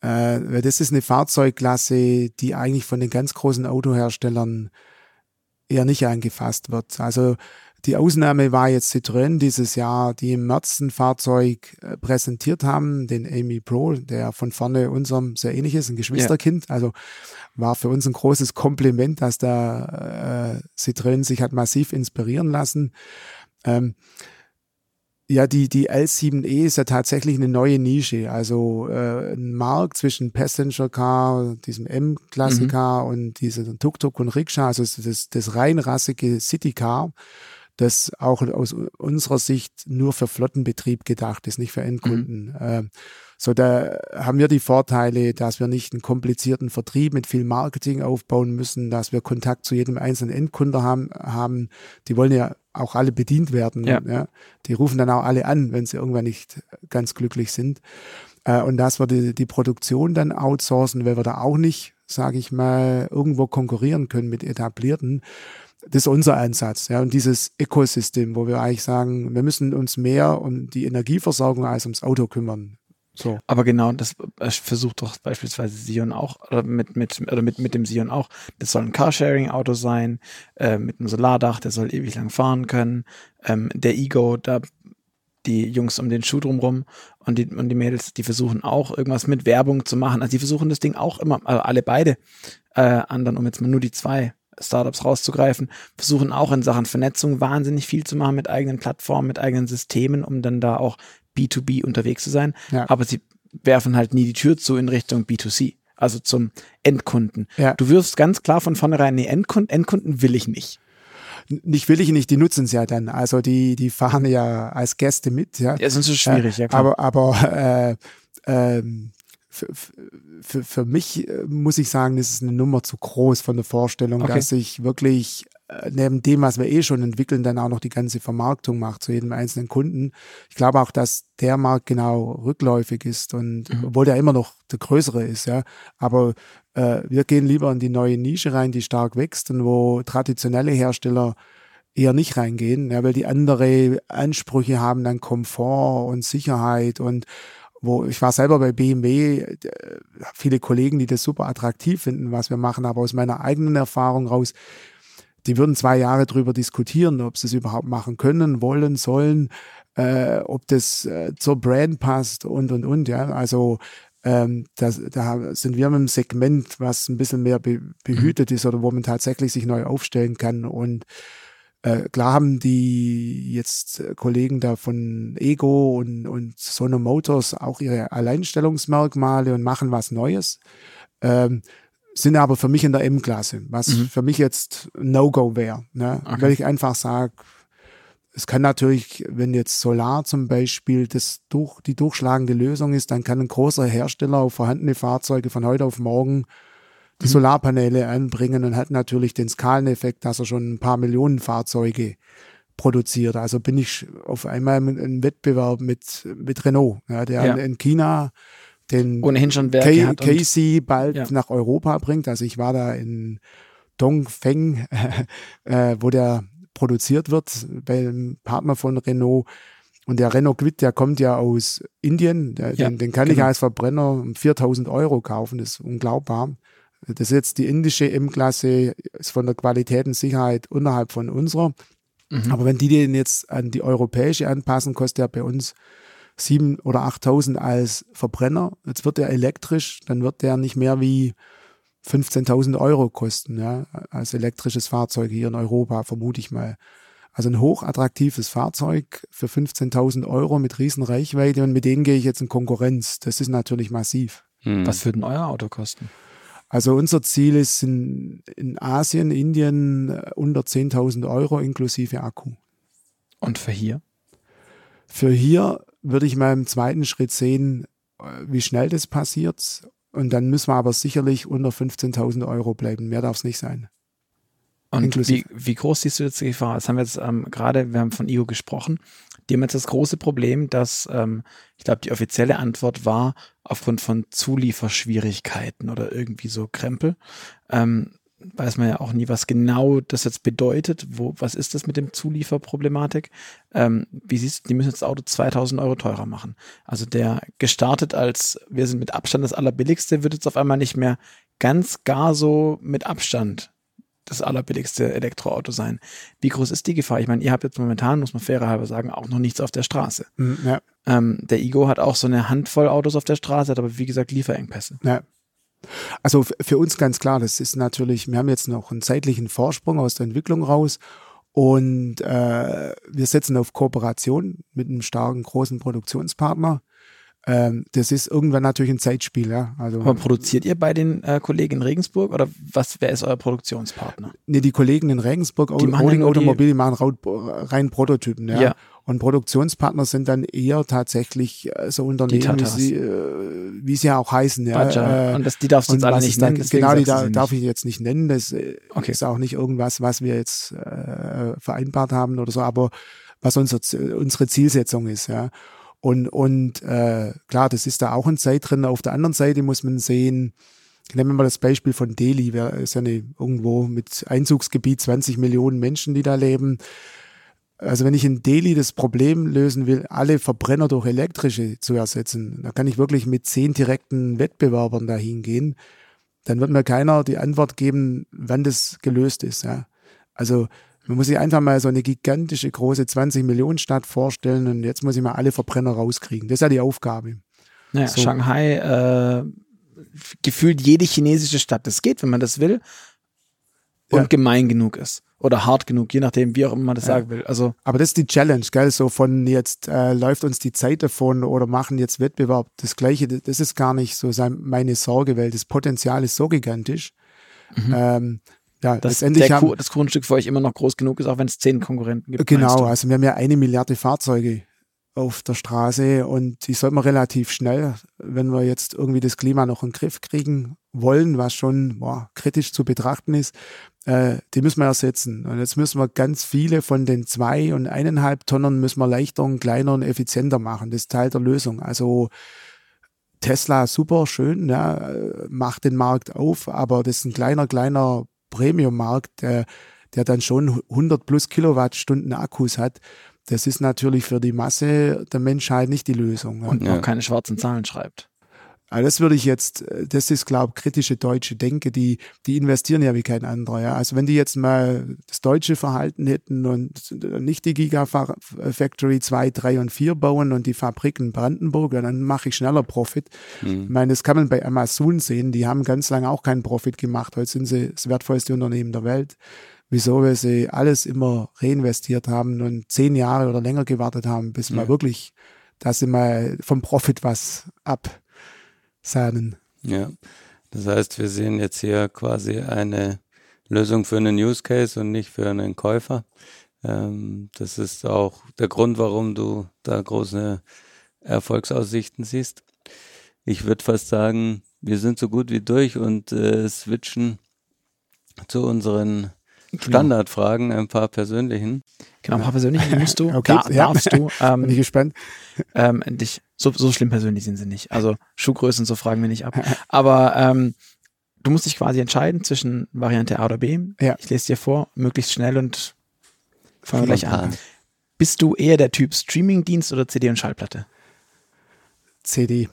Äh, weil das ist eine Fahrzeugklasse, die eigentlich von den ganz großen Autoherstellern eher nicht angefasst wird. Also die Ausnahme war jetzt Citroën dieses Jahr, die im März ein Fahrzeug äh, präsentiert haben, den Amy Pro, der von vorne unserem sehr ähnlich ist, ein Geschwisterkind. Ja. Also war für uns ein großes Kompliment, dass da äh, Citroën sich hat massiv inspirieren lassen. Ähm, ja, die, die L7E ist ja tatsächlich eine neue Nische. Also äh, ein Markt zwischen Passenger Car, diesem M-Klassiker mhm. und diesem Tuk-Tuk und Rikscha, also das, das reinrassige City Car, das auch aus unserer Sicht nur für Flottenbetrieb gedacht ist, nicht für Endkunden. Mhm. Äh, so, da haben wir die Vorteile, dass wir nicht einen komplizierten Vertrieb mit viel Marketing aufbauen müssen, dass wir Kontakt zu jedem einzelnen Endkunde haben. haben. Die wollen ja auch alle bedient werden. Ja. ja. Die rufen dann auch alle an, wenn sie irgendwann nicht ganz glücklich sind. Äh, und dass wir die, die Produktion dann outsourcen, weil wir da auch nicht, sage ich mal, irgendwo konkurrieren können mit etablierten. Das ist unser Ansatz. Ja, und dieses Ökosystem, wo wir eigentlich sagen, wir müssen uns mehr um die Energieversorgung als ums Auto kümmern. So. Aber genau, das versucht doch beispielsweise Sion auch, oder mit, mit, oder mit, mit dem Sion auch. Das soll ein Carsharing-Auto sein, äh, mit einem Solardach, der soll ewig lang fahren können. Ähm, der Ego, da die Jungs um den Schuh drumrum und die, und die Mädels, die versuchen auch irgendwas mit Werbung zu machen. Also die versuchen das Ding auch immer, also alle beide äh, anderen, um jetzt mal nur die zwei Startups rauszugreifen, versuchen auch in Sachen Vernetzung wahnsinnig viel zu machen mit eigenen Plattformen, mit eigenen Systemen, um dann da auch B2B unterwegs zu sein. Ja. Aber sie werfen halt nie die Tür zu in Richtung B2C, also zum Endkunden. Ja. Du wirfst ganz klar von vornherein, nee, Endkunden, Endkunden will ich nicht nicht will ich nicht, die nutzen es ja dann. Also die, die fahren ja als Gäste mit, ja. Ja, sonst ist es schwierig, äh, ja klar. Aber, aber äh, ähm, für, für, für mich äh, muss ich sagen, ist es eine Nummer zu groß von der Vorstellung, okay. dass ich wirklich äh, neben dem, was wir eh schon entwickeln, dann auch noch die ganze Vermarktung macht zu jedem einzelnen Kunden. Ich glaube auch, dass der Markt genau rückläufig ist und mhm. obwohl der immer noch der größere ist, ja. Aber äh, wir gehen lieber in die neue Nische rein, die stark wächst und wo traditionelle Hersteller eher nicht reingehen, ja, weil die andere Ansprüche haben dann Komfort und Sicherheit und wo ich war selber bei BMW, viele Kollegen, die das super attraktiv finden, was wir machen, aber aus meiner eigenen Erfahrung raus, die würden zwei Jahre drüber diskutieren, ob sie es überhaupt machen können, wollen, sollen, äh, ob das äh, zur Brand passt und und und. Ja, also ähm, das, da sind wir mit einem Segment, was ein bisschen mehr be behütet ist oder wo man tatsächlich sich neu aufstellen kann und äh, klar haben die jetzt äh, Kollegen da von Ego und, und Sono Motors auch ihre Alleinstellungsmerkmale und machen was Neues. Ähm, sind aber für mich in der M-Klasse, was mhm. für mich jetzt No-Go wäre. Ne? Okay. Weil ich einfach sage, es kann natürlich, wenn jetzt Solar zum Beispiel das durch, die durchschlagende Lösung ist, dann kann ein großer Hersteller auf vorhandene Fahrzeuge von heute auf morgen die mhm. Solarpaneele anbringen und hat natürlich den Skaleneffekt, dass er schon ein paar Millionen Fahrzeuge produziert. Also bin ich auf einmal im Wettbewerb mit, mit Renault, ja, der ja. in China den ohnehin schon Werke Casey bald ja. nach Europa bringt. Also ich war da in Dongfeng, äh, wo der produziert wird beim Partner von Renault. Und der Renault Quid, der kommt ja aus Indien. Der, ja, den, den, kann genau. ich als Verbrenner um 4000 Euro kaufen. Das ist unglaubbar. Das ist jetzt die indische M-Klasse, ist von der Qualität und Sicherheit unterhalb von unserer. Mhm. Aber wenn die den jetzt an die europäische anpassen, kostet er bei uns 7.000 oder 8.000 als Verbrenner. Jetzt wird er elektrisch, dann wird der nicht mehr wie 15.000 Euro kosten, ja, als elektrisches Fahrzeug hier in Europa, vermute ich mal. Also ein hochattraktives Fahrzeug für 15.000 Euro mit riesen Reichweite und mit denen gehe ich jetzt in Konkurrenz. Das ist natürlich massiv. Hm. Was würde denn euer Auto kosten? Also unser Ziel ist in, in Asien, Indien äh, unter 10.000 Euro inklusive Akku. Und für hier? Für hier würde ich mal im zweiten Schritt sehen, äh, wie schnell das passiert. Und dann müssen wir aber sicherlich unter 15.000 Euro bleiben. Mehr darf es nicht sein. Und wie, wie, groß siehst du jetzt die Gefahr? Das haben wir jetzt ähm, gerade, wir haben von IO gesprochen. Die haben jetzt das große Problem, dass ähm, ich glaube, die offizielle Antwort war aufgrund von Zulieferschwierigkeiten oder irgendwie so Krempel. Ähm, weiß man ja auch nie, was genau das jetzt bedeutet. Wo, was ist das mit dem Zulieferproblematik? Ähm, wie siehst du, die müssen jetzt das Auto 2000 Euro teurer machen. Also der gestartet als, wir sind mit Abstand das allerbilligste, wird jetzt auf einmal nicht mehr ganz gar so mit Abstand das allerbilligste Elektroauto sein. Wie groß ist die Gefahr? Ich meine, ihr habt jetzt momentan, muss man fairerhalber sagen, auch noch nichts auf der Straße. Mhm, ja. ähm, der Igo hat auch so eine Handvoll Autos auf der Straße, hat aber wie gesagt Lieferengpässe. Ja. Also für uns ganz klar, das ist natürlich, wir haben jetzt noch einen zeitlichen Vorsprung aus der Entwicklung raus und äh, wir setzen auf Kooperation mit einem starken großen Produktionspartner. Ähm, das ist irgendwann natürlich ein Zeitspiel. Ja? Also, Aber produziert ihr bei den äh, Kollegen in Regensburg oder was, wer ist euer Produktionspartner? Nee, die Kollegen in Regensburg, die Holding Automobil, die machen rein Prototypen. Ja? ja. Und Produktionspartner sind dann eher tatsächlich äh, so Unternehmen, wie, äh, wie sie ja auch heißen. Ja. Äh, und das, die darfst du jetzt alle nicht nennen. Genau, die da, darf ich jetzt nicht nennen. Das äh, okay. ist auch nicht irgendwas, was wir jetzt äh, vereinbart haben oder so, aber was unser, unsere Zielsetzung ist. Ja. Und, und äh, klar, das ist da auch ein Zeit drin. Auf der anderen Seite muss man sehen, nehmen wir mal das Beispiel von Delhi, wir ist ja eine, irgendwo mit Einzugsgebiet 20 Millionen Menschen, die da leben. Also wenn ich in Delhi das Problem lösen will, alle Verbrenner durch elektrische zu ersetzen, da kann ich wirklich mit zehn direkten Wettbewerbern dahin gehen. Dann wird mir keiner die Antwort geben, wann das gelöst ist. Ja. Also man muss sich einfach mal so eine gigantische große 20 Millionen Stadt vorstellen und jetzt muss ich mal alle Verbrenner rauskriegen. Das ist ja die Aufgabe. Naja, so. Shanghai, äh, gefühlt jede chinesische Stadt. Das geht, wenn man das will und ja. gemein genug ist oder hart genug, je nachdem, wie auch immer man das ja. sagen will. Also, aber das ist die Challenge, gell? So von jetzt äh, läuft uns die Zeit davon oder machen jetzt Wettbewerb. Das Gleiche, das ist gar nicht so meine Sorge, weil das Potenzial ist so gigantisch. Mhm. Ähm, ja, dass letztendlich haben, das Grundstück für euch immer noch groß genug ist, auch wenn es zehn Konkurrenten gibt. Genau, also wir haben ja eine Milliarde Fahrzeuge auf der Straße und die sollten wir relativ schnell, wenn wir jetzt irgendwie das Klima noch in den Griff kriegen wollen, was schon boah, kritisch zu betrachten ist, äh, die müssen wir ersetzen. Und jetzt müssen wir ganz viele von den zwei und eineinhalb Tonnen müssen wir leichter und kleiner und effizienter machen. Das ist Teil der Lösung. Also Tesla super schön, ja, macht den Markt auf, aber das ist ein kleiner, kleiner Premium-Markt, der, der dann schon 100 plus Kilowattstunden Akkus hat. Das ist natürlich für die Masse der Menschheit nicht die Lösung. Und ja. auch keine schwarzen Zahlen schreibt. Also das würde ich jetzt, das ist, glaube ich, kritische deutsche Denke, die, die investieren ja wie kein anderer. Ja. Also wenn die jetzt mal das deutsche Verhalten hätten und nicht die Gigafactory 2, 3 und 4 bauen und die Fabriken in Brandenburg, dann mache ich schneller Profit. Mhm. Ich meine, das kann man bei Amazon sehen, die haben ganz lange auch keinen Profit gemacht. Heute sind sie das wertvollste Unternehmen der Welt. Wieso? Weil sie alles immer reinvestiert haben und zehn Jahre oder länger gewartet haben, bis ja. mal wirklich, dass sie mal vom Profit was ab Sahnen. Ja. Das heißt, wir sehen jetzt hier quasi eine Lösung für einen Use Case und nicht für einen Käufer. Ähm, das ist auch der Grund, warum du da große Erfolgsaussichten siehst. Ich würde fast sagen, wir sind so gut wie durch und äh, switchen zu unseren genau. Standardfragen, ein paar persönlichen. Genau, ein paar persönliche musst du, okay, da, ja. darfst du. Ähm, Bin ich gespannt. Ähm, dich, so, so schlimm persönlich sind sie nicht. Also Schuhgrößen, so fragen wir nicht ab. Aber ähm, du musst dich quasi entscheiden zwischen Variante A oder B. Ja. Ich lese dir vor, möglichst schnell und fangen wir gleich an. Bist du eher der Typ Streamingdienst oder CD und Schallplatte? CD.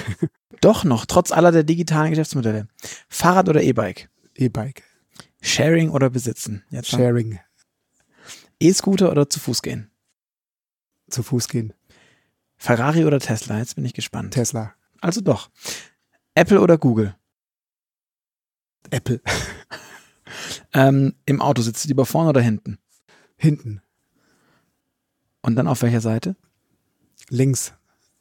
Doch noch, trotz aller der digitalen Geschäftsmodelle. Fahrrad oder E-Bike? E-Bike. Sharing oder besitzen? Jetzt Sharing. E-Scooter oder zu Fuß gehen? Zu Fuß gehen. Ferrari oder Tesla? Jetzt bin ich gespannt. Tesla. Also doch. Apple oder Google? Apple. ähm, Im Auto sitzt du lieber vorne oder hinten? Hinten. Und dann auf welcher Seite? Links.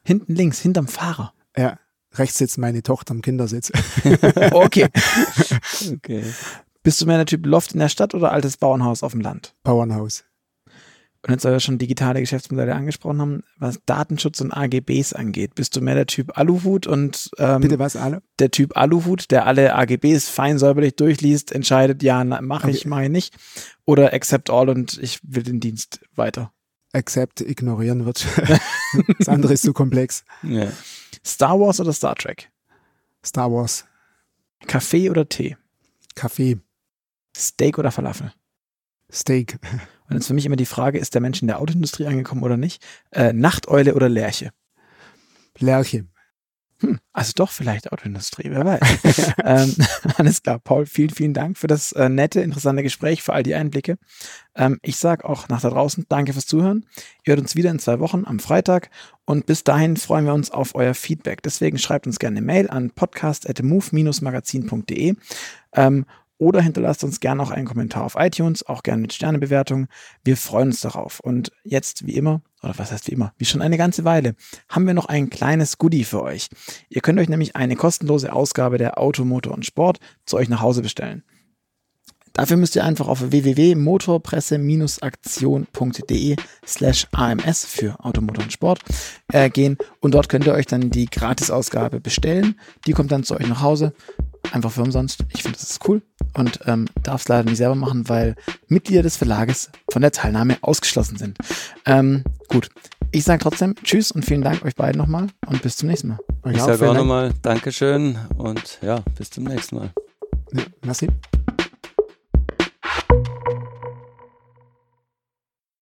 Hinten links, hinterm Fahrer. Ja. Rechts sitzt meine Tochter am Kindersitz. okay. okay. Bist du mehr der Typ Loft in der Stadt oder altes Bauernhaus auf dem Land? Bauernhaus. Und jetzt, wir schon digitale Geschäftsmodelle angesprochen haben, was Datenschutz und AGBs angeht, bist du mehr der Typ Aluhut und ähm, Bitte was, alle? Der Typ Aluhut, der alle AGBs fein säuberlich durchliest, entscheidet, ja, mache ich, okay. mache ich nicht. Oder accept all und ich will den Dienst weiter. Accept, ignorieren wird. das andere ist zu komplex. Ja. Star Wars oder Star Trek? Star Wars. Kaffee oder Tee? Kaffee. Steak oder Falafel? Steak. Und jetzt für mich immer die Frage, ist der Mensch in der Autoindustrie angekommen oder nicht? Äh, Nachteule oder Lerche? Lerche. Hm, also doch vielleicht Autoindustrie, wer weiß. ähm, alles klar, Paul, vielen, vielen Dank für das äh, nette, interessante Gespräch, für all die Einblicke. Ähm, ich sage auch nach da draußen, danke fürs Zuhören. Ihr hört uns wieder in zwei Wochen am Freitag und bis dahin freuen wir uns auf euer Feedback. Deswegen schreibt uns gerne eine Mail an podcast.move-magazin.de ähm, oder hinterlasst uns gerne auch einen Kommentar auf iTunes, auch gerne mit Sternebewertung. Wir freuen uns darauf. Und jetzt, wie immer, oder was heißt wie immer, wie schon eine ganze Weile, haben wir noch ein kleines Goodie für euch. Ihr könnt euch nämlich eine kostenlose Ausgabe der Automotor und Sport zu euch nach Hause bestellen. Dafür müsst ihr einfach auf www.motorpresse-aktion.de slash AMS für Automotor und Sport äh, gehen und dort könnt ihr euch dann die Gratisausgabe bestellen. Die kommt dann zu euch nach Hause einfach für umsonst. Ich finde, das ist cool und ähm, darf es leider nicht selber machen, weil Mitglieder des Verlages von der Teilnahme ausgeschlossen sind. Ähm, gut, ich sage trotzdem Tschüss und vielen Dank euch beiden nochmal und bis zum nächsten Mal. Ich sage auch nochmal Dankeschön und ja, bis zum nächsten Mal. Ja, merci.